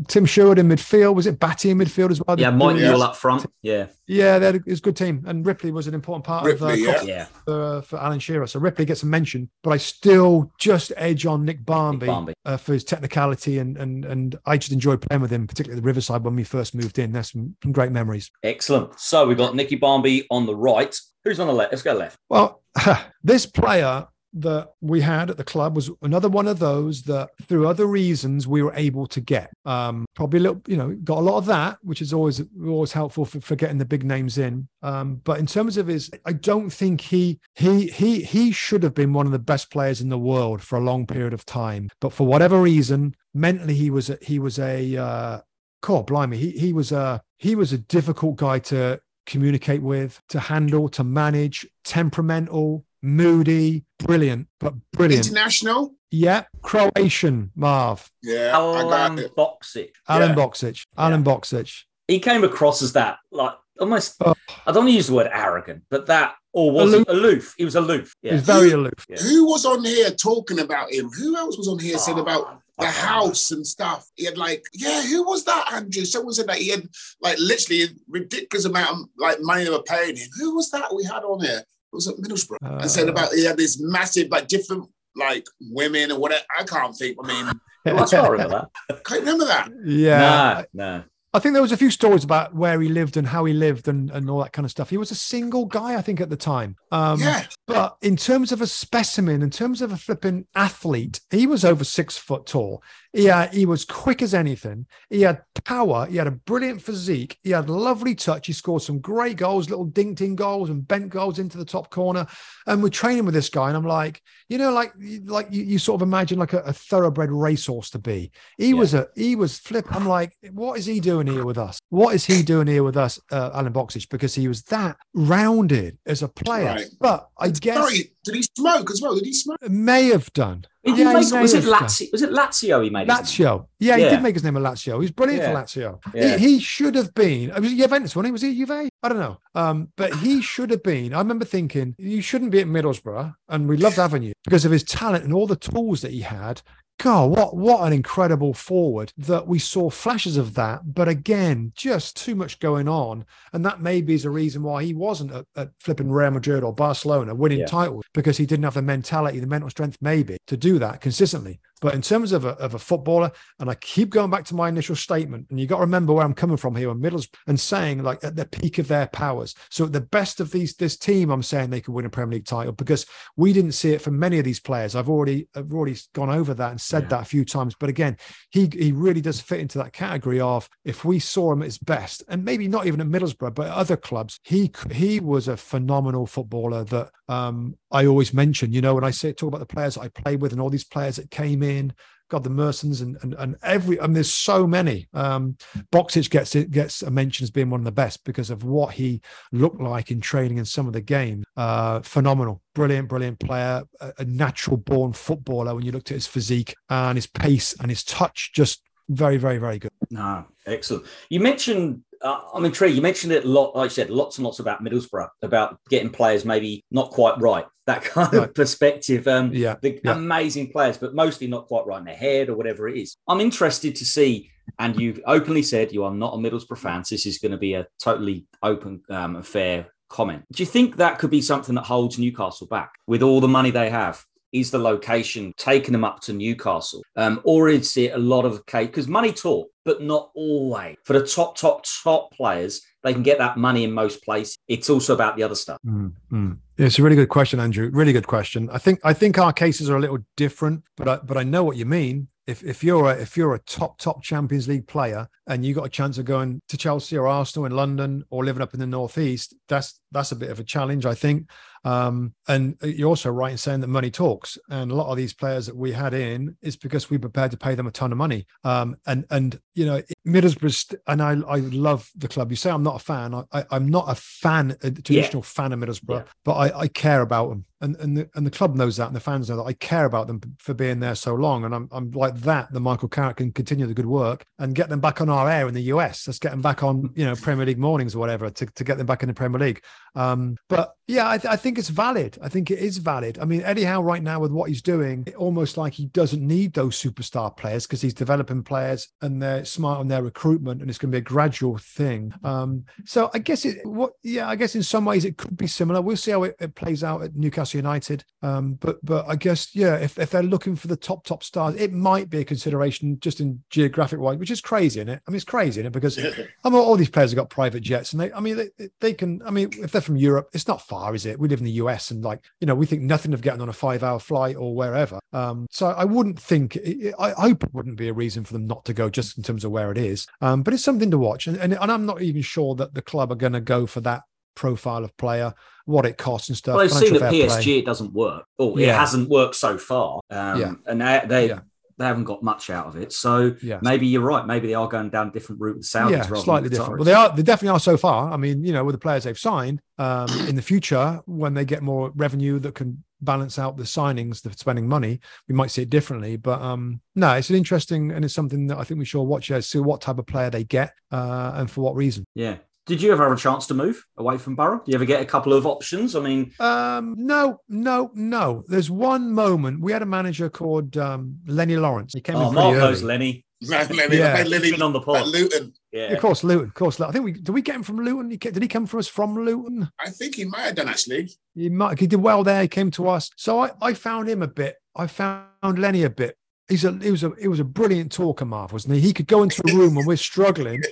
Tim Sherwood in midfield. Was it Batty in midfield as well? Yeah, Mike Newell up front. Yeah. Yeah, that is a good team. And Ripley was an important part Ripley, of uh, yeah. For, uh, for Alan Shearer. So Ripley gets a mention, but I still just edge on Nick Barmby, Nick Barmby. Uh, for his technicality. And, and, and I just enjoyed playing with him, particularly the Riverside when we first moved in. That's some, some great memories. Excellent. So we've got Nicky Barmby on the right. Who's on the left? Let's go left. Well, this player that we had at the club was another one of those that through other reasons we were able to get. Um, probably a little you know got a lot of that which is always always helpful for, for getting the big names in. Um, but in terms of his i don't think he he he he should have been one of the best players in the world for a long period of time. But for whatever reason mentally he was a, he was a uh God, blimey, he he was a he was a difficult guy to communicate with, to handle, to manage, temperamental, moody, brilliant, but brilliant. International? Yeah, Croatian, Marv. Yeah, Alen Boksic. Alen yeah. Boksic. Alen yeah. Boksic. He came across as that, like almost. Oh. I don't want to use the word arrogant, but that or was aloof. aloof. He was aloof. Yeah. He was very aloof. Yeah. Who was on here talking about him? Who else was on here oh, said about ah, the house and stuff? He had like, yeah, who was that, Andrew? Someone said that he had like literally a ridiculous amount of like money they were paying him. Who was that we had on here? Was at Middlesbrough uh, and said about he had this massive like different like women or whatever. I can't think. I mean, I can't remember that. Can't remember that. Yeah, no, no. I think there was a few stories about where he lived and how he lived and, and all that kind of stuff. He was a single guy, I think, at the time. Um, yeah. But in terms of a specimen, in terms of a flipping athlete, he was over six foot tall. He, he was quick as anything. He had power. He had a brilliant physique. He had lovely touch. He scored some great goals, little dinked in goals and bent goals into the top corner. And we're training with this guy. And I'm like, you know, like like you, you sort of imagine like a, a thoroughbred racehorse to be. He yeah. was a he was flip. I'm like, what is he doing? here with us? What is he doing here with us, uh, Alen Boksic? Because he was that rounded as a player. Right. But I guess. Sorry, did he smoke as well? Did he smoke? May have done. Yeah, make, was it Lazio? Was it Lazio? He made Lazio. Yeah, yeah, he did make his name a Lazio. He's brilliant yeah. for Lazio. Yeah. He, he, should have been. It was Juventus, wasn't he? Was he Juve? I don't know. Um, but he should have been. I remember thinking you shouldn't be at Middlesbrough, and we loved having you because of his talent and all the tools that he had. God, what what an incredible forward that we saw flashes of that, but again, just too much going on, and that maybe is a reason why he wasn't at, at flipping Real Madrid or Barcelona winning yeah. titles because he didn't have the mentality, the mental strength, maybe to do that consistently. But in terms of a, of a footballer, and I keep going back to my initial statement, and you got to remember where I'm coming from here in Middles and saying like at the peak of their powers. So at the best of these this team, I'm saying they could win a Premier League title because we didn't see it from many of these players. I've already I've already gone over that and said yeah. that a few times. But again, he he really does fit into that category of if we saw him at his best, and maybe not even at Middlesbrough, but at other clubs, he he was a phenomenal footballer that um, I always mention. You know, when I say talk about the players I played with and all these players that came in, God, the Mersons and, and and every. I mean, there's so many. Um, Boksic gets it gets a mention as being one of the best because of what he looked like in training and some of the games. Uh, phenomenal, brilliant, brilliant player, a, a natural born footballer. When you looked at his physique and his pace and his touch, just very, very, very good. No, excellent. You mentioned uh, I'm intrigued. You mentioned it a lot, like I said, lots and lots about Middlesbrough, about getting players maybe not quite right, that kind right. of perspective. Um, yeah, the yeah. amazing players, but mostly not quite right in their head or whatever it is. I'm interested to see, and you've openly said you are not a Middlesbrough fan. So this is going to be a totally open um, and fair comment. Do you think that could be something that holds Newcastle back with all the money they have? Is the location taking them up to Newcastle? Um, or is it a lot of case? Because money talk, but not always. For the top, top, top players, they can get that money in most places. It's also about the other stuff. Mm-hmm. It's a really good question, Andrew. Really good question. I think I think our cases are a little different, but I, but I know what you mean if if you're a if you're a top top Champions League player and you got a chance of going to Chelsea or Arsenal in London or living up in the northeast, that's that's a bit of a challenge, I think. Um, and you're also right in saying that money talks, and a lot of these players that we had in is because we prepared to pay them a ton of money. Um, and and you know Middlesbrough, and I I love the club. You say I'm not a fan. I, I am not a fan, a traditional yeah. fan of Middlesbrough, yeah. but I I care about them and and the, and the club knows that, and the fans know that. I care about them for being there so long, and I'm I'm like that. The Michael Carrick can continue the good work and get them back on our air in the US. Let's get them back on, you know, Premier League mornings or whatever to, to get them back in the Premier League. Um, but yeah, I, th- I, think it's valid. I think it is valid. I mean, Eddie Howe right now with what he's doing, it almost like he doesn't need those superstar players because he's developing players and they're smart on their recruitment, and it's going to be a gradual thing. Um, so I guess it, what, yeah, I guess in some ways it could be similar. We'll see how it, it plays out at Newcastle United. Um, but but I guess yeah, if if they're looking for the top top stars, it might be a consideration just in geographic wise, which is crazy isn't it. I mean, it's crazy in it because I mean, all these players have got private jets, and they, I mean, they, they can. I mean, if they're from Europe, it's not far, is it? We live in the US, and like you know, we think nothing of getting on a five-hour flight or wherever. Um, so I wouldn't think. I, hope it wouldn't be a reason for them not to go, just in terms of where it is. Um, but it's something to watch, and, and and I'm not even sure that the club are going to go for that profile of player, what it costs and stuff. Well, I've seen that PSG play. it doesn't work. Oh, yeah. it hasn't worked so far. Um, yeah. and they, they yeah they haven't got much out of it. So yeah. maybe you're right. Maybe they are going down a different route with Saudis. Yeah, slightly different. Well, they are. They definitely are so far. I mean, you know, with the players they've signed, um, in the future when they get more revenue that can balance out the signings, the spending money, we might see it differently. But um, no, it's an interesting and it's something that I think we should watch. Uh, see what type of player they get uh, and for what reason. Yeah, did you ever have a chance to move away from Boro? Do you ever get a couple of options? I mean, um, no, no, no. There's one moment we had a manager called um, Lennie Lawrence. He came oh, in Mark knows Lennie. Lennie, yeah. Lennie on the pod. Luton. Yeah. of course, Luton. Of course, I think we did. We get him from Luton. Did he come from us from Luton? I think he might have done actually. He might. He did well there. He came to us. So I, I found him a bit. I found Lennie a bit. He's a. He was a. He was a brilliant talker, Marv, wasn't he? He could go into a room when we're struggling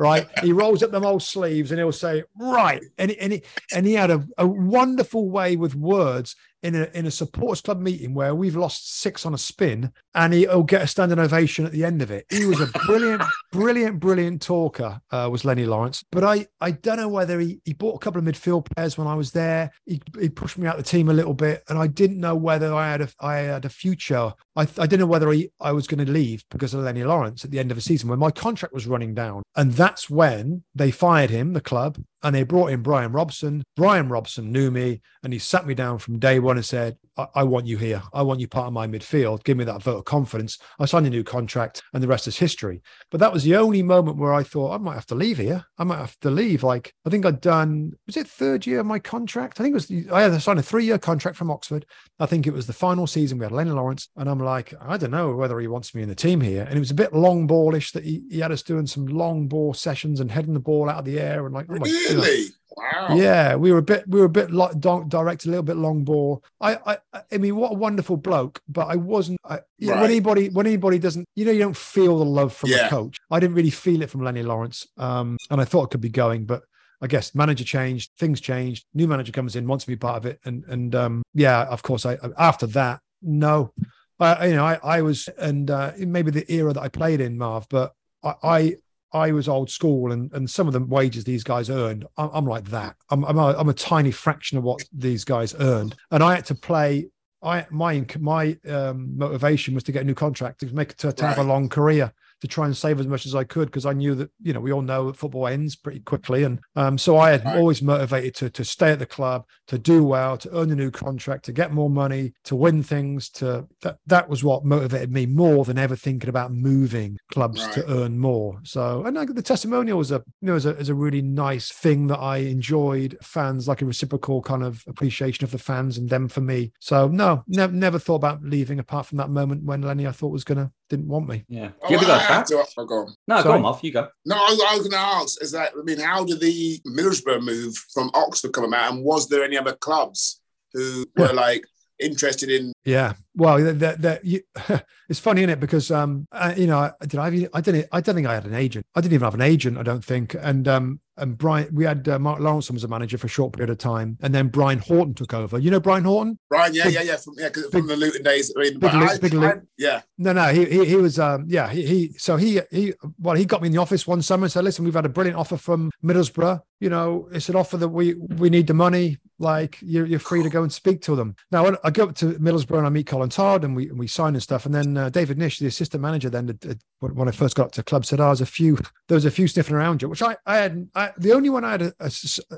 right? he rolls up them old sleeves and he'll say, right. And, and, he, and he had a, a wonderful way with words in a in a supporters club meeting where we've lost six on a spin, and he'll get a standing ovation at the end of it. He was a brilliant, brilliant, brilliant talker. Uh, was Lennie Lawrence, but I I don't know whether he he bought a couple of midfield players when I was there. He he pushed me out of the team a little bit, and I didn't know whether I had a I had a future I, I didn't know whether he, I was going to leave because of Lennie Lawrence at the end of the season when my contract was running down. And that's when they fired him, the club, and they brought in Brian Robson. Brian Robson knew me and he sat me down from day one and said, I, I want you here. I want you part of my midfield. Give me that vote of confidence. I signed a new contract and the rest is history. But that was the only moment where I thought I might have to leave here. I might have to leave. Like, I think I'd done, was it third year of my contract? I think it was, I had signed a three year contract from Oxford. I think it was the final season. We had Lennie Lawrence. And I'm like, I don't know whether he wants me in the team here. And it was a bit long ballish that he, he had us doing some long ball sessions and heading the ball out of the air and like, oh really? Wow. Yeah, we were a bit, we were a bit like direct, a little bit long ball. I, I, I mean, what a wonderful bloke, but I wasn't. I, right. when anybody, when anybody doesn't, you know, you don't feel the love from yeah. a coach. I didn't really feel it from Lennie Lawrence, um, and I thought it could be going, but I guess manager changed, things changed. New manager comes in, wants to be part of it, and and um, yeah, of course, I after that, no, I, you know, I I was, and uh, maybe the era that I played in, Marv, but I, I I was old school, and and some of the wages these guys earned, I'm, I'm like that. I'm I'm a, I'm a tiny fraction of what these guys earned, and I had to play. I my my um, motivation was to get a new contract to make to, to right. have a long career to try and save as much as I could because I knew that you know we all know that football ends pretty quickly, and um, so I had right. always motivated to to stay at the club, to do well, to earn a new contract, to get more money, to win things. To that that was what motivated me more than ever thinking about moving clubs right. to earn more. So and the testimonial was a you know was a, was a really nice thing that I enjoyed. Fans like a reciprocal kind of appreciation of the fans and them for me. So no, never never thought about leaving apart from that moment when Lennie I thought was gonna didn't want me. Yeah. Oh, Give it back. To, oh, go on. No, Sorry. go on, Muff. You go. No, I was, I was going to ask is that, I mean, how did the Middlesbrough move from Oxford come about? And was there any other clubs who were like, interested in. Yeah, well, that that you, it's funny, isn't it? Because um, uh, you know, did I? I didn't. I don't think I had an agent. I didn't even have an agent. I don't think. And um, and Brian, we had uh, Mark Lawrenson was a manager for a short period of time, and then Brian Horton took over. You know Brian Horton? Brian, yeah, big, yeah, yeah, from, yeah, from big, the Luton days. I mean, big, I, big, I, yeah. No, no, he he, he was um, yeah, he, he so he he well, he got me in the office one summer and said, "Listen, we've had a brilliant offer from Middlesbrough. You know, it's an offer that we we need the money. Like you're, you're free to go and speak to them." Now I go up to Middlesbrough and I meet Colin Todd and we and we sign and stuff, and then uh, David Nish, the assistant manager, then uh, when I first got to club, said, "Oh, there's a few, there was a few sniffing around you," which I I had I, the only one I had a, a,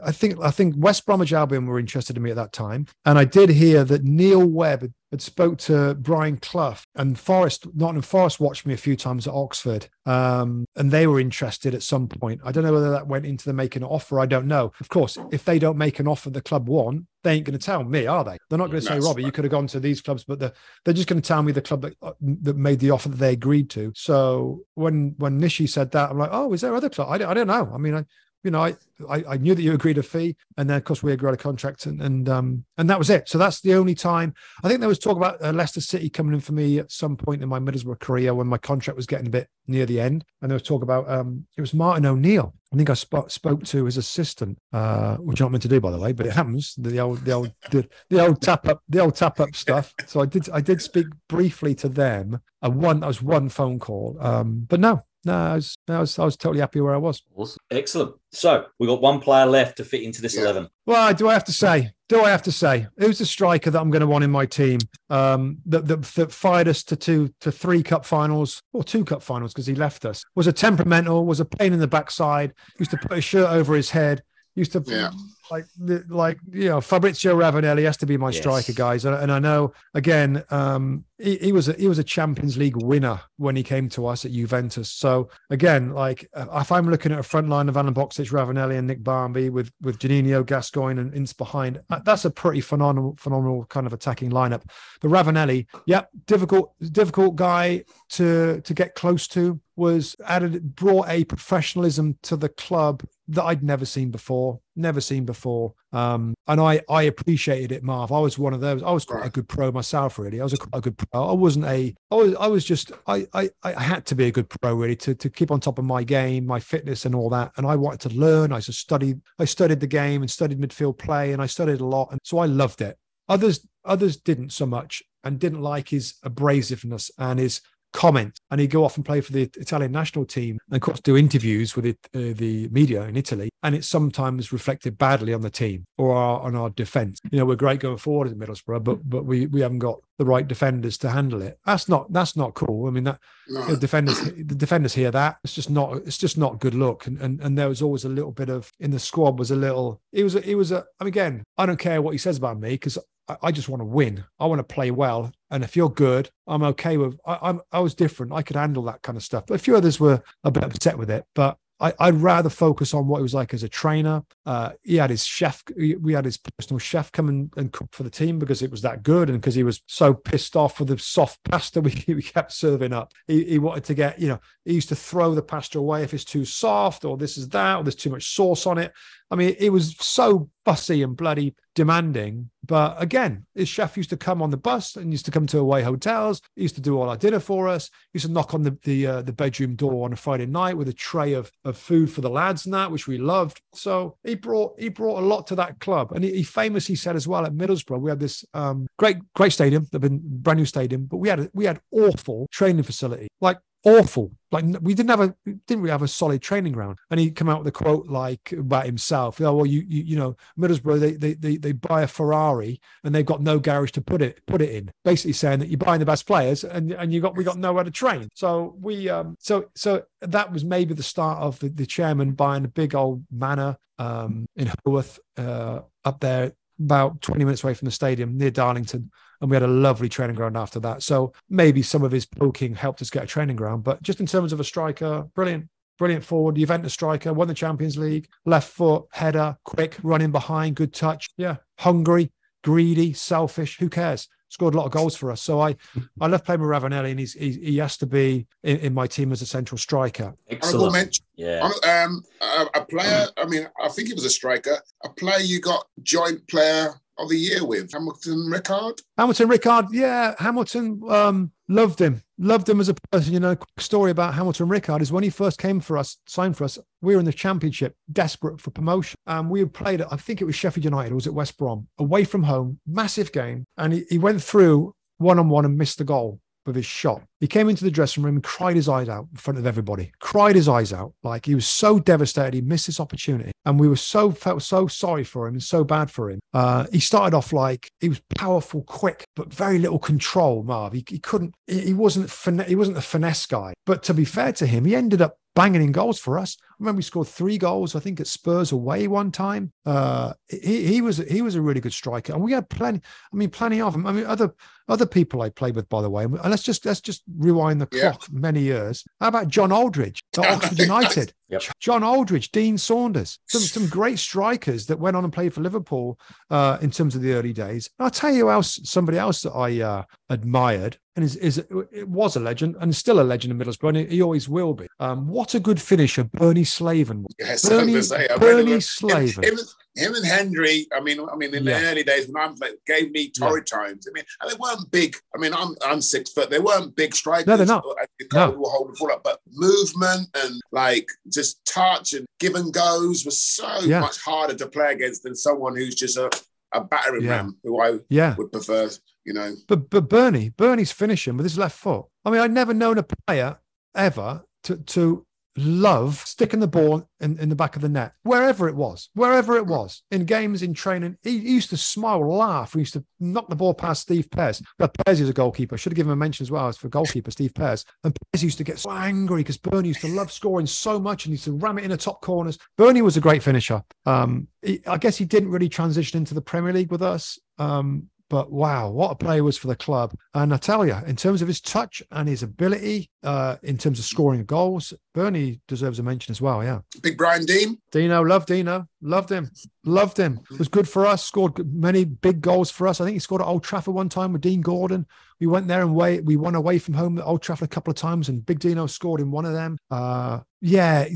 I think I think West Bromwich Albion were interested in me at that time, and I did hear that Neil Webb had spoke to Brian Clough and Forest, Nottingham Forest watched me a few times at Oxford, um, and they were interested at some point. I don't know whether that went into the making an offer. I don't know. Of course, if they don't make an offer the club want, they ain't going to tell me, are they? They're not going to say, Robbie, you could have gone to these clubs, but they're, they're just going to tell me the club that uh, that made the offer that they agreed to. So when when Nishi said that, I'm like, oh, is there other club? I, don't, I don't know. I mean, I, you know, I, I, I knew that you agreed a fee, and then of course we agreed a contract, and and um and that was it. So that's the only time I think there was talk about uh, Leicester City coming in for me at some point in my Middlesbrough career when my contract was getting a bit near the end, and there was talk about um it was Martin O'Neill. I think I sp- spoke to his assistant, uh, which I'm not meant to do by the way, but it happens. The old the old the, the old tap up the old tap up stuff. So I did I did speak briefly to them. A one that was one phone call, um, but no, no, I was, I was, I was totally happy where I was. Awesome. Excellent. So we've got one player left to fit into this yeah. 11. Well, do I have to say? Do I have to say? Who's the striker that I'm going to want in my team um, that, that, that fired us to two to three cup finals or two cup finals because he left us? Was a temperamental, was a pain in the backside, used to put his shirt over his head, used to yeah like like you know Fabrizio Ravanelli has to be my yes. striker, guys. And, and, I know again, um, he, he, was a, he was a Champions League winner when he came to us at Juventus. So again, like uh, if I'm looking at a front line of Alen Boksic, Ravanelli, and Nick Barmby with with Juninho, Gascoigne, and Ince behind, uh, that's a pretty phenomenal phenomenal kind of attacking lineup. But Ravanelli, yep, difficult difficult guy to to get close to was added brought a professionalism to the club that I'd never seen before, never seen before. Um, and I I appreciated it, Marv. I was one of those. I was quite a good pro myself, really. I was a, a good pro. I wasn't a. I was I was just I, I I had to be a good pro really to to keep on top of my game, my fitness, and all that. And I wanted to learn. I just studied. I studied the game and studied midfield play, and I studied a lot, and so I loved it. Others others didn't so much and didn't like his abrasiveness and his comment and he'd go off and play for the Italian national team and of course do interviews with it, uh, the media in Italy and it sometimes reflected badly on the team or our, on our defense you know we're great going forward at Middlesbrough but but we we haven't got the right defenders to handle it that's not that's not cool I mean that no. the defenders the defenders hear that it's just not it's just not good look and, and and there was always a little bit of in the squad was a little it was it was a I mean again I don't care what he says about me because I just want to win. I want to play well. And if you're good, I'm okay with. I, am I was different. I could handle that kind of stuff. But a few others were a bit upset with it. But I, would rather focus on what it was like as a trainer. Uh, he had his chef, we had his personal chef come and, and, cook for the team because it was that good and because he was so pissed off with the soft pasta we, we kept serving up. He, he, wanted to get, you know, he used to throw the pasta away if it's too soft or this is that or there's too much sauce on it. I mean, it was so fussy and bloody demanding. But again, his chef used to come on the bus and used to come to away hotels. He used to do all our dinner for us. He used to knock on the the, uh, the bedroom door on a Friday night with a tray of, of food for the lads and that, which we loved. So he brought he brought a lot to that club. And he, he famously said as well at Middlesbrough, we had this um, great great stadium, the brand new stadium, but we had we had awful training facility. Like awful. Like we didn't have a didn't really have a solid training ground. And he come out with a quote like about himself. Oh well, you you, you know Middlesbrough they, they they they buy a Ferrari and they've got no garage to put it put it in. Basically saying that you're buying the best players and and you got we got nowhere to train. So we um so so that was maybe the start of the, the chairman buying a big old manor um in Hurworth uh up there about 20 minutes away from the stadium near Darlington and we had a lovely training ground after that. So maybe some of his poking helped us get a training ground, but just in terms of a striker, brilliant. Brilliant forward, Juventus striker, won the Champions League, left foot, header, quick, running behind, good touch. Yeah, hungry, greedy, selfish. Who cares? Scored a lot of goals for us. So I, I love playing with Ravanelli, and he's he, he has to be in, in, my team as a central striker. Excellent. Yeah. Um, a, a player. I mean, I think he was a striker. A player you got joint player of the year with Hamilton Ricard. Hamilton Ricard, yeah, Hamilton um, loved him, loved him as a person. You know, quick story about Hamilton Ricard is when he first came for us, signed for us. We were in the Championship, desperate for promotion, and we had played I think it was Sheffield United, or was it West Brom, away from home, massive game, and he, he went through one on one and missed the goal with his shot. He came into the dressing room and cried his eyes out in front of everybody. Cried his eyes out. Like he was so devastated. He missed this opportunity. And we were so felt so sorry for him and so bad for him. Uh, he started off like he was powerful, quick, but very little control, Marv. He, he couldn't, he, he wasn't, he wasn't a finesse guy. But to be fair to him, he ended up banging in goals for us. I remember we scored three goals, I think, at Spurs away one time. Uh, he, he was he was a really good striker, and we had plenty. I mean, plenty of them. I mean, other other people I played with, by the way. And let's just let's just rewind the clock yeah. many years. How about John Aldridge at Oxford United? Yep. John Aldridge, Dean Saunders, some some great strikers that went on and played for Liverpool uh, in terms of the early days. And I'll tell you else somebody else that I uh, admired and is, is it was a legend and still a legend in Middlesbrough, and he always will be. Um, what a good finisher Bernie Slaven. Yes, Bernie, say, Bernie Slaven. Him, him, and Henry. I mean, I mean, in yeah. the early days when I'm like, gave me torrid yeah. times. I mean, and they weren't big. I mean, I'm I'm six foot. They weren't big strikers. No, they're not. They no. will hold the ball up, but movement and like just touch and give and goes was so yeah. much harder to play against than someone who's just a a battering ram who I yeah. would prefer you know. But but Bernie, Bernie's finishing with his left foot. I mean, I'd never known a player ever to to love sticking the ball in, in the back of the net, wherever it was, wherever it was, in games, in training. He, he used to smile, laugh. He used to knock the ball past Steve Pears. But Pears is a goalkeeper. I Should have given him a mention as well as for goalkeeper, Steve Pears. And Pears used to get so angry because Bernie used to love scoring so much and he used to ram it in the top corners. Bernie was a great finisher. Um, he, I guess he didn't really transition into the Premier League with us. Um, but wow, what a player was for the club. And I tell you, in terms of his touch and his ability, uh, in terms of scoring goals, Bernie deserves a mention as well. Yeah. Big Brian Deane. Dino, loved Dino. Loved him. Loved him. Was good for us. Scored many big goals for us. I think he scored at Old Trafford one time with Dean Gordon. We went there and way, we won away from home at Old Trafford a couple of times, and Big Dino scored in one of them. Uh, yeah,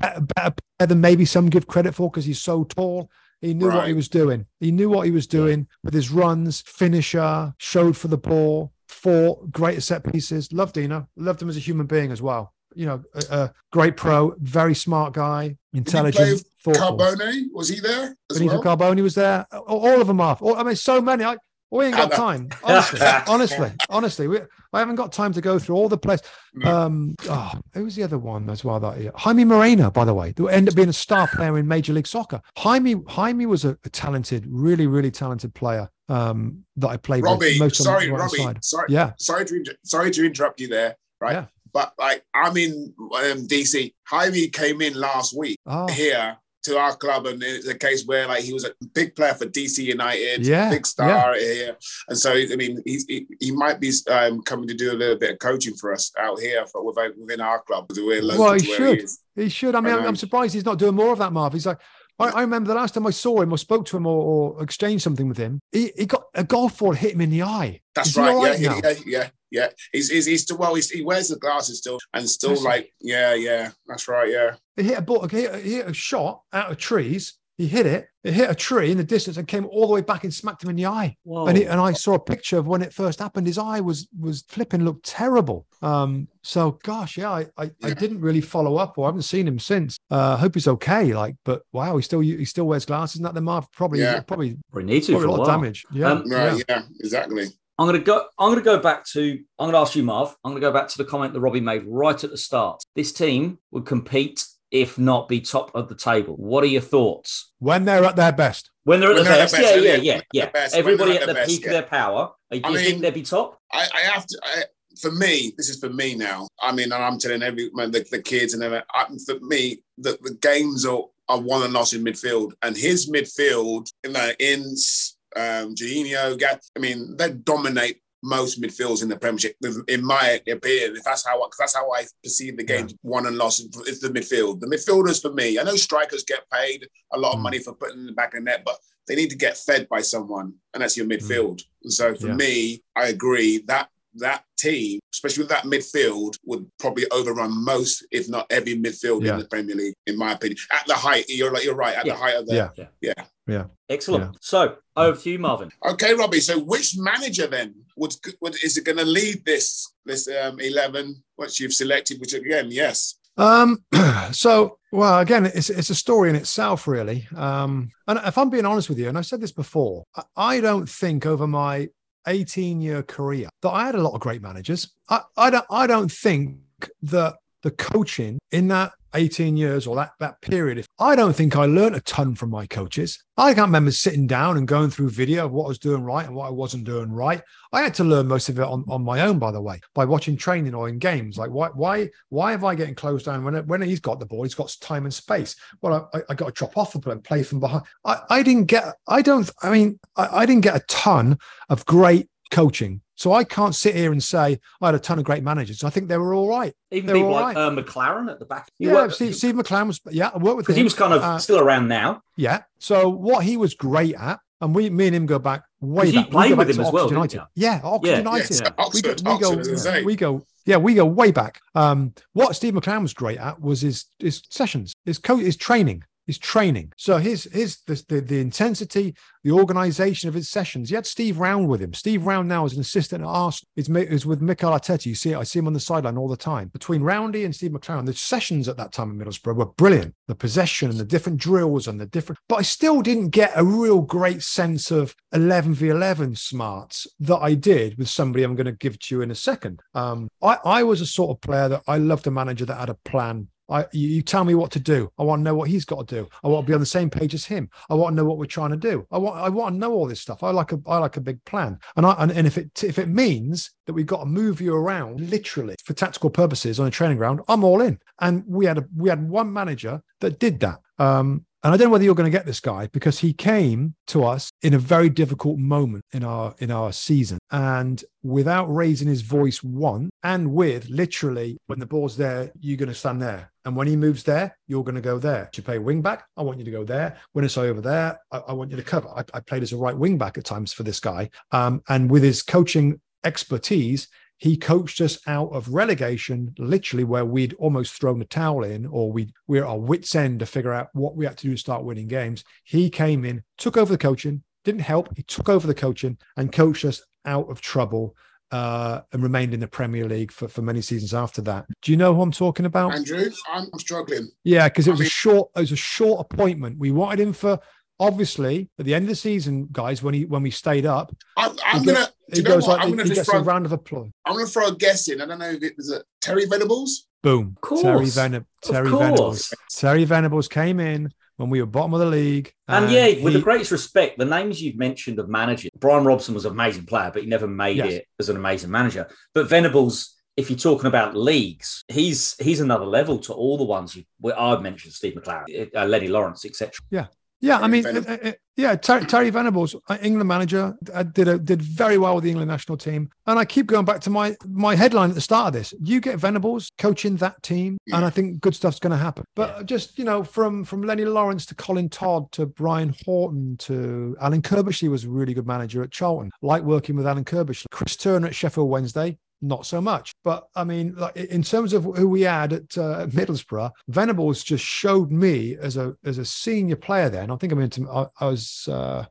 better, better than maybe some give credit for because he's so tall. He knew right. what he was doing. He knew what he was doing with his runs, finisher, showed for the ball, fought, great set pieces. Loved Dino. Loved him as a human being as well. You know, a, a great pro, very smart guy, intelligent. Carbone was he there? Benito well? Carbone was there. All of them are. I mean, so many. I, We ain't got time. Honestly, honestly, honestly, we, I haven't got time to go through all the players. Um, oh, who was the other one as well? That year? Jaime Moreno, by the way, who ended up being a star player in Major League Soccer. Jaime, Jaime was a, a talented, really, really talented player um, that I played Robbie, with. Most sorry, right Robbie, side. sorry, yeah, sorry to sorry to interrupt you there. Right, yeah. but like I'm in um, DC. Jaime came in last week oh. here to our club, and it's a case where like he was a big player for DC United, yeah, big star yeah. here, and so I mean he he, might be um, coming to do a little bit of coaching for us out here for, within our club. We're well, he should. He, he, should. I mean, I I'm surprised he's not doing more of that, Marv. He's like. I, I remember the last time I saw him or spoke to him or, or exchanged something with him, he, he, got a golf ball hit him in the eye. That's right. right. Yeah, yeah, yeah, yeah. He's, he's, he's still well. He's, he wears the glasses still, and still that's like, yeah, yeah. That's right. Yeah. He hit a ball. He hit, he hit a shot out of trees. He hit it. It hit a tree in the distance and came all the way back and smacked him in the eye. And, he, and I saw a picture of when it first happened. His eye was was flipping, looked terrible. Um, so gosh, yeah, I, I, yeah. I, didn't really follow up, or I haven't seen him since. Uh, hope he's okay. Like, but wow, he still he still wears glasses. Isn't that the mark? Probably, yeah. probably, probably need to probably a lot of damage. Yeah, um, right, yeah. yeah, exactly. I'm gonna go. I'm gonna go back to. I'm gonna ask you, Marv. I'm gonna go back to the comment that Robbie made right at the start. This team would compete, if not be top of the table. What are your thoughts? When they're at their best. When they're at when the, they're best. best. Yeah, yeah, yeah, yeah. Everybody at the, best, peak yeah. of their power. Do you I think they'd be top? I, I have to. I, for me, this is for me now. I mean, I'm telling every the, the kids and everything. For me, the, the games are, are won and lost in midfield, and his midfield, you know, in um, Juninho, I mean, they dominate most midfields in the Premiership, in my opinion. If that's how that's how I perceive the game, yeah. won and lost. It's the midfield. The midfielders for me. I know strikers get paid a lot of mm. money for putting in the back of the net, but they need to get fed by someone, and that's your mm. midfield. Mm. And so for yeah. me, I agree that that team, especially with that midfield, would probably overrun most, if not every midfield yeah. in the Premier League, in my opinion. At the height, you're like you're right. At yeah. the height of the yeah, yeah, yeah. yeah. Excellent. Yeah. So over to you, Marvin. Okay, Robbie. So which manager then would, would is it going to lead this this um, eleven? What you've selected, which again, yes. Um, so well, again, it's it's a story in itself, really. Um, and if I'm being honest with you, and I've said this before, I don't think over my 18 year career that I had a lot of great managers. I, I don't I don't think that the coaching in that 18 years or that that period, if I don't think I learned a ton from my coaches. I can't remember sitting down and going through video of what I was doing right and what I wasn't doing right. I had to learn most of it on, on my own, by the way, by watching training or in games. Like why why why have I getting closed down when when he's got the ball, he's got time and space. Well, I, I got to drop off the and play from behind. I, I didn't get I don't I mean I, I didn't get a ton of great coaching so I can't sit here and say I had a ton of great managers. I think they were all right. Even people like right. uh, McClaren at the back. You yeah, Steve, Steve, McClaren was. Yeah, I worked with him. He was kind of uh, still around now. Yeah. So what he was great at, and we, me and him go back way back. Played with him as well. United. Yeah, Oxford yeah. United. Yes, Oxford, we, go, we, Oxford, go we go. Yeah, we go way back. Um, what Steve McClaren was great at was his his sessions, his co- his training his training. So his his the, the, the, intensity, the organization of his sessions. He had Steve Round with him. Steve Round now is an assistant at Arsenal. Is is with Mikel Arteta. You see, I see him on the sideline all the time. Between Roundy and Steve McClaren, the sessions at that time in Middlesbrough were brilliant. The possession and the different drills and the different. But I still didn't get a real great sense of 11 v 11 smarts that I did with somebody I'm going to give to you in a second. Um, I I was a sort of player that I loved a manager that had a plan I, you tell me what to do. I want to know what he's got to do. I want to be on the same page as him. I want to know what we're trying to do. I want, I want to know all this stuff. I like a, I like a big plan. And I, and, and if it, if it means that we've got to move you around literally for tactical purposes on a training ground, I'm all in. And we had a, we had one manager that did that. Um, and I don't know whether you're going to get this guy because he came to us in a very difficult moment in our in our season, and without raising his voice one, and with literally when the ball's there, you're going to stand there, and when he moves there, you're going to go there. You play wing back, I want you to go there. When it's over there, I, I want you to cover. I, I, played as a right wing back at times for this guy, um, and with his coaching expertise, he coached us out of relegation, literally where we'd almost thrown the towel in, or we we're at our wits' end to figure out what we had to do to start winning games. He came in, took over the coaching, didn't help. He took over the coaching and coached us out of trouble. Uh, and remained in the Premier League for, for many seasons after that. Do you know who I'm talking about? Andrew, I'm struggling. Yeah, because it was I mean, a short, it was a short appointment. We wanted him for obviously, at the end of the season, guys, when he when we stayed up, I, am gonna. He goes like I'm gonna he gets throw, a round of applause. I'm gonna throw a guess in. I don't know if it was a Terry Venables. Boom. Terry, Ven- Terry Venables. Terry Venables came in when we were bottom of the league. And, and yeah, with the greatest respect, the names you've mentioned of managers, Brian Robson was an amazing player, but he never made yes. it as an amazing manager. But Venables, if you're talking about leagues, he's he's another level to all the ones you I've mentioned, Steve McClaren, uh, Lennie Lawrence, etc. Yeah, yeah, I mean, uh, uh, yeah, Terry, Terry Venables, uh, England manager, did a, did very well with the England national team. And I keep going back to my my headline at the start of this. You get Venables coaching that team, yeah. and I think good stuff's going to happen. But yeah. just you know, from from Lennie Lawrence to Colin Todd to Brian Horton to Alan Curbishley was a really good manager at Charlton. Like working with Alan Curbishley, Chris Turner at Sheffield Wednesday, not so much. But I mean, like in terms of who we had at uh, Middlesbrough, Venables just showed me as a as a senior player. Then I think I'm into. I, I was. Uh,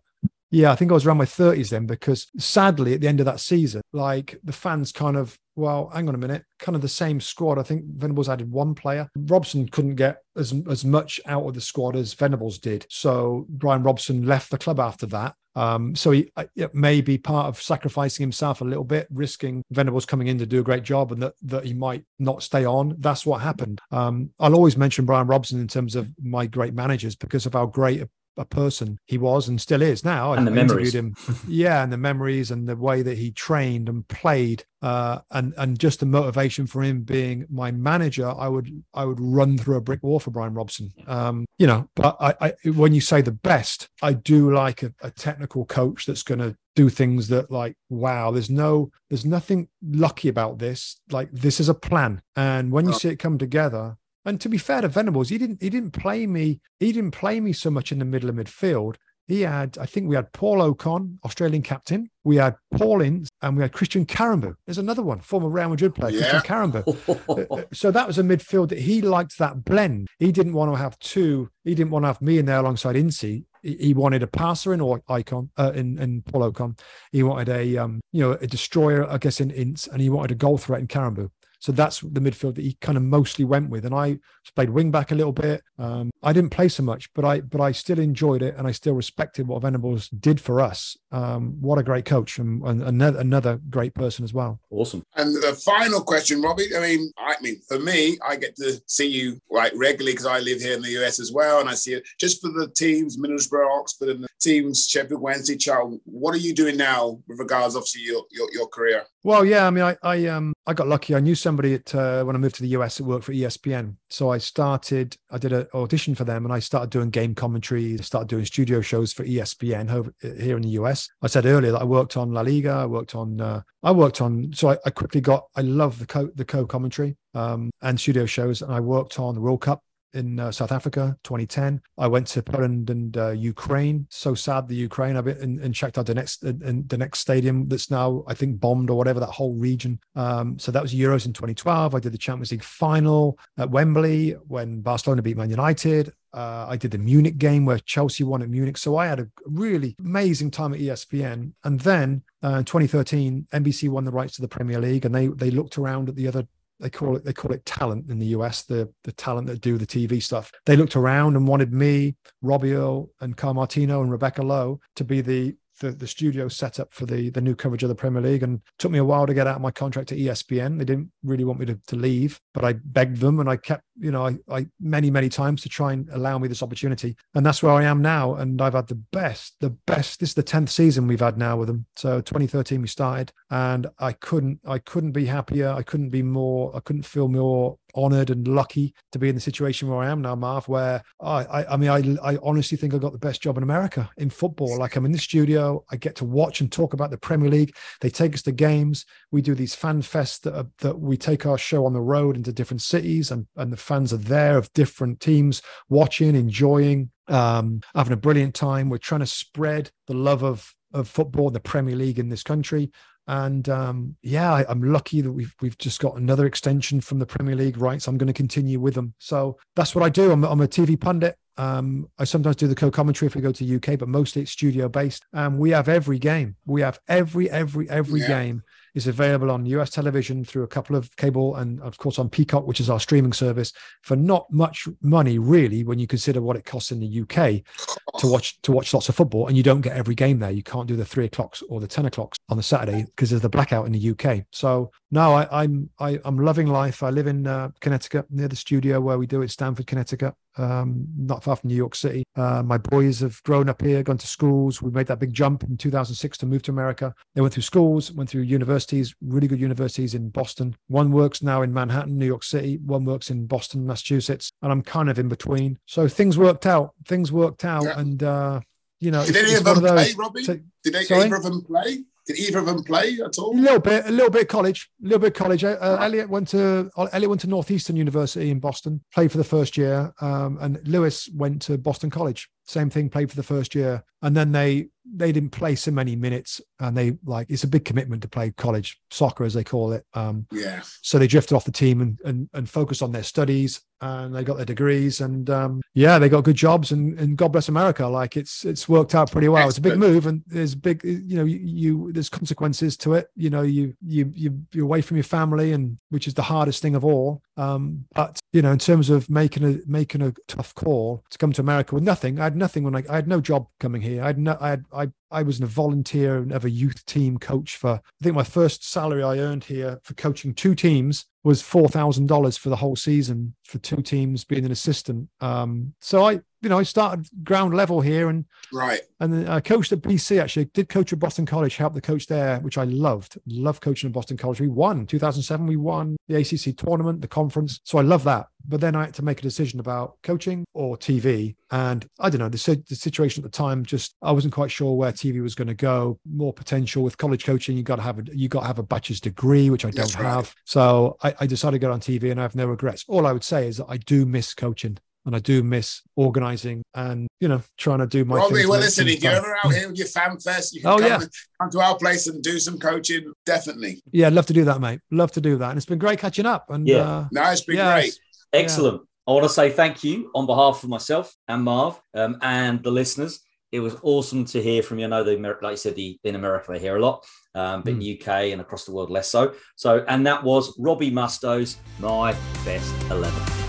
yeah, I think I was around my 30s then because sadly at the end of that season, like the fans kind of, well, hang on a minute, kind of the same squad. I think Venables added one player. Robson couldn't get as, as much out of the squad as Venables did. So Brian Robson left the club after that. Um, so he uh, it may be part of sacrificing himself a little bit, risking Venables coming in to do a great job, and that that he might not stay on. That's what happened. Um, I'll always mention Brian Robson in terms of my great managers because of how great a a person he was and still is now. And I, the I memories. him, yeah, and the memories and the way that he trained and played, uh, and and just the motivation for him being my manager. I would I would run through a brick wall for Brian Robson. Um, you know, but I, I when you say the best, I do like a, a technical coach that's going to do things that like wow there's no there's nothing lucky about this like this is a plan and when you see it come together and to be fair to Venables, he didn't he didn't play me he didn't play me so much in the middle of midfield. He had, I think we had Paul Okon, Australian captain. We had Paul Ince and we had Christian Karembeu. There's another one, former Real Madrid player, yeah. Christian Karembeu. Uh, uh, so that was a midfield that he liked that blend. He didn't want to have two. He didn't want to have me in there alongside Incy. He wanted a passer in or icon uh, in, in Paul Okon. He wanted a um, you know a destroyer, I guess, in Ince, and he wanted a goal threat in Karembeu. So that's the midfield that he kind of mostly went with. And I played wing back a little bit. Um, I didn't play so much, but I but I still enjoyed it and I still respected what Venables did for us. Um, what a great coach and, and, another another great person as well. Awesome. And the final question, Robbie. I mean, I mean, for me, I get to see you like regularly because I live here in the US as well, and I see it just for the teams, Middlesbrough, Oxford, and the teams, Sheffield Wednesday, Charles. What are you doing now with regards, obviously, your your, your career? Well, yeah, I mean, I I um I got lucky. I knew somebody at uh, when I moved to the US that worked for ESPN, so I started. I did an audition for them, and I started doing game commentary. Started doing studio shows for ESPN over, here in the US. I said earlier that I worked on La Liga. I worked on. Uh, I worked on. So I, I, quickly got. I love the co the co commentary um, and studio shows, and I worked on the World Cup in uh, South Africa, 2010. I went to Poland and uh, Ukraine. So sad, the Ukraine. I've been and, checked out the next the next stadium that's now I think bombed or whatever that whole region. Um, so that was Euros in 2012. I did the Champions League final at Wembley when Barcelona beat Man United. Uh, I did the Munich game where Chelsea won at Munich. So I had a really amazing time at ESPN. And then uh, in 2013, NBC won the rights to the Premier League, and they they looked around at the other they call it they call it talent in the US, the the talent that do the TV stuff. They looked around and wanted me, Robbie Earle, and Kyle Martino and Rebecca Lowe to be the the, the studio set up for the the new coverage of the Premier League and took me a while to get out of my contract at ESPN. They didn't really want me to, to leave, but I begged them and I kept, you know, I, I many, many times to try and allow me this opportunity. And that's where I am now. And I've had the best, the best. This is the 10th season we've had now with them. So 2013 we started and I couldn't, I couldn't be happier. I couldn't be more, I couldn't feel more honored and lucky to be in the situation where I am now, Marv, where I, I, I mean, I, I honestly think I got the best job in America in football. Like I'm in the studio, I get to watch and talk about the Premier League. They take us to games. We do these fan fests that, are, that we take our show on the road into different cities and, and the fans are there of different teams watching, enjoying, um, having a brilliant time. We're trying to spread the love of, of football, the Premier League in this country. And um, yeah, I, am lucky that we've we've just got another extension from the Premier League rights. I'm going to continue with them. So that's what I do. I'm, I'm a TV pundit. Um, I sometimes do the co-commentary if we go to UK, but mostly it's studio based. And um, we have every game. We have every every every yeah. game is available on US television through a couple of cable and of course on Peacock, which is our streaming service, for not much money really when you consider what it costs in the UK to watch to watch lots of football, and you don't get every game there. You can't do the three o'clocks or the ten o'clocks on the Saturday because there's the blackout in the UK. So no, I, I'm I, am loving life. I live in uh, Connecticut near the studio where we do it, Stamford, Connecticut um, not far from New York City. Uh, my boys have grown up here, gone to schools. We made that big jump in 2006 to move to America. They went through schools, went through universities, really good universities in Boston. One works now in Manhattan, New York City. One works in Boston, Massachusetts. And I'm kind of in between. So things worked out. Things worked out. Yeah. And, uh, you know, did any of them play, Robbie? Did they, either of them play? Did either of them play at all? A little bit, a little bit of college, a little bit of college. Uh, uh Elliot went to Elliot went to Northeastern University in Boston, played for the first year, um, and Lewis went to Boston College. Same thing, played for the first year, and then they they didn't play so many minutes and they like it's a big commitment to play college soccer as they call it. Um yeah. so they drifted off the team and and, and focused on their studies and they got their degrees and um yeah they got good jobs and, and god bless america. Like it's it's worked out pretty well. It's a big move and there's big you know you, you there's consequences to it. You know you you you you're away from your family and which is the hardest thing of all. Um but you know in terms of making a making a tough call to come to america with nothing i had nothing when i, I had no job coming here i had no i had I I was a volunteer of a youth team coach for I think my first salary I earned here for coaching two teams was four thousand dollars for the whole season for two teams being an assistant. Um, so I you know I started ground level here and right and then I coached at BC actually did coach at Boston College helped the coach there which I loved Love coaching at Boston College we won 2007 we won the ACC tournament the conference so I love that but then I had to make a decision about coaching or TV. And I don't know, the, the situation at the time, just I wasn't quite sure where TV was going to go. More potential with college coaching. You got to have a you got to have a bachelor's degree, which I don't right. have. So I, I decided to get on TV, and I have no regrets. All I would say is that I do miss coaching and I do miss organizing and you know trying to do my. Robbie, well, listen, if you're ever out here with your fan fest, you can oh, come, yeah. come to our place and do some coaching. Definitely. Yeah, I'd love to do that, mate. Love to do that, and it's been great catching up. And yeah, uh, no, it's been yeah, great. Excellent. Yeah. I want to say thank you on behalf of myself and Marv um, and the listeners. It was awesome to hear from you. I know, the, like you said, the, in America they hear a lot, um, but mm. in UK and across the world less so. So, and that was Robbie Mustoe's My Best 11.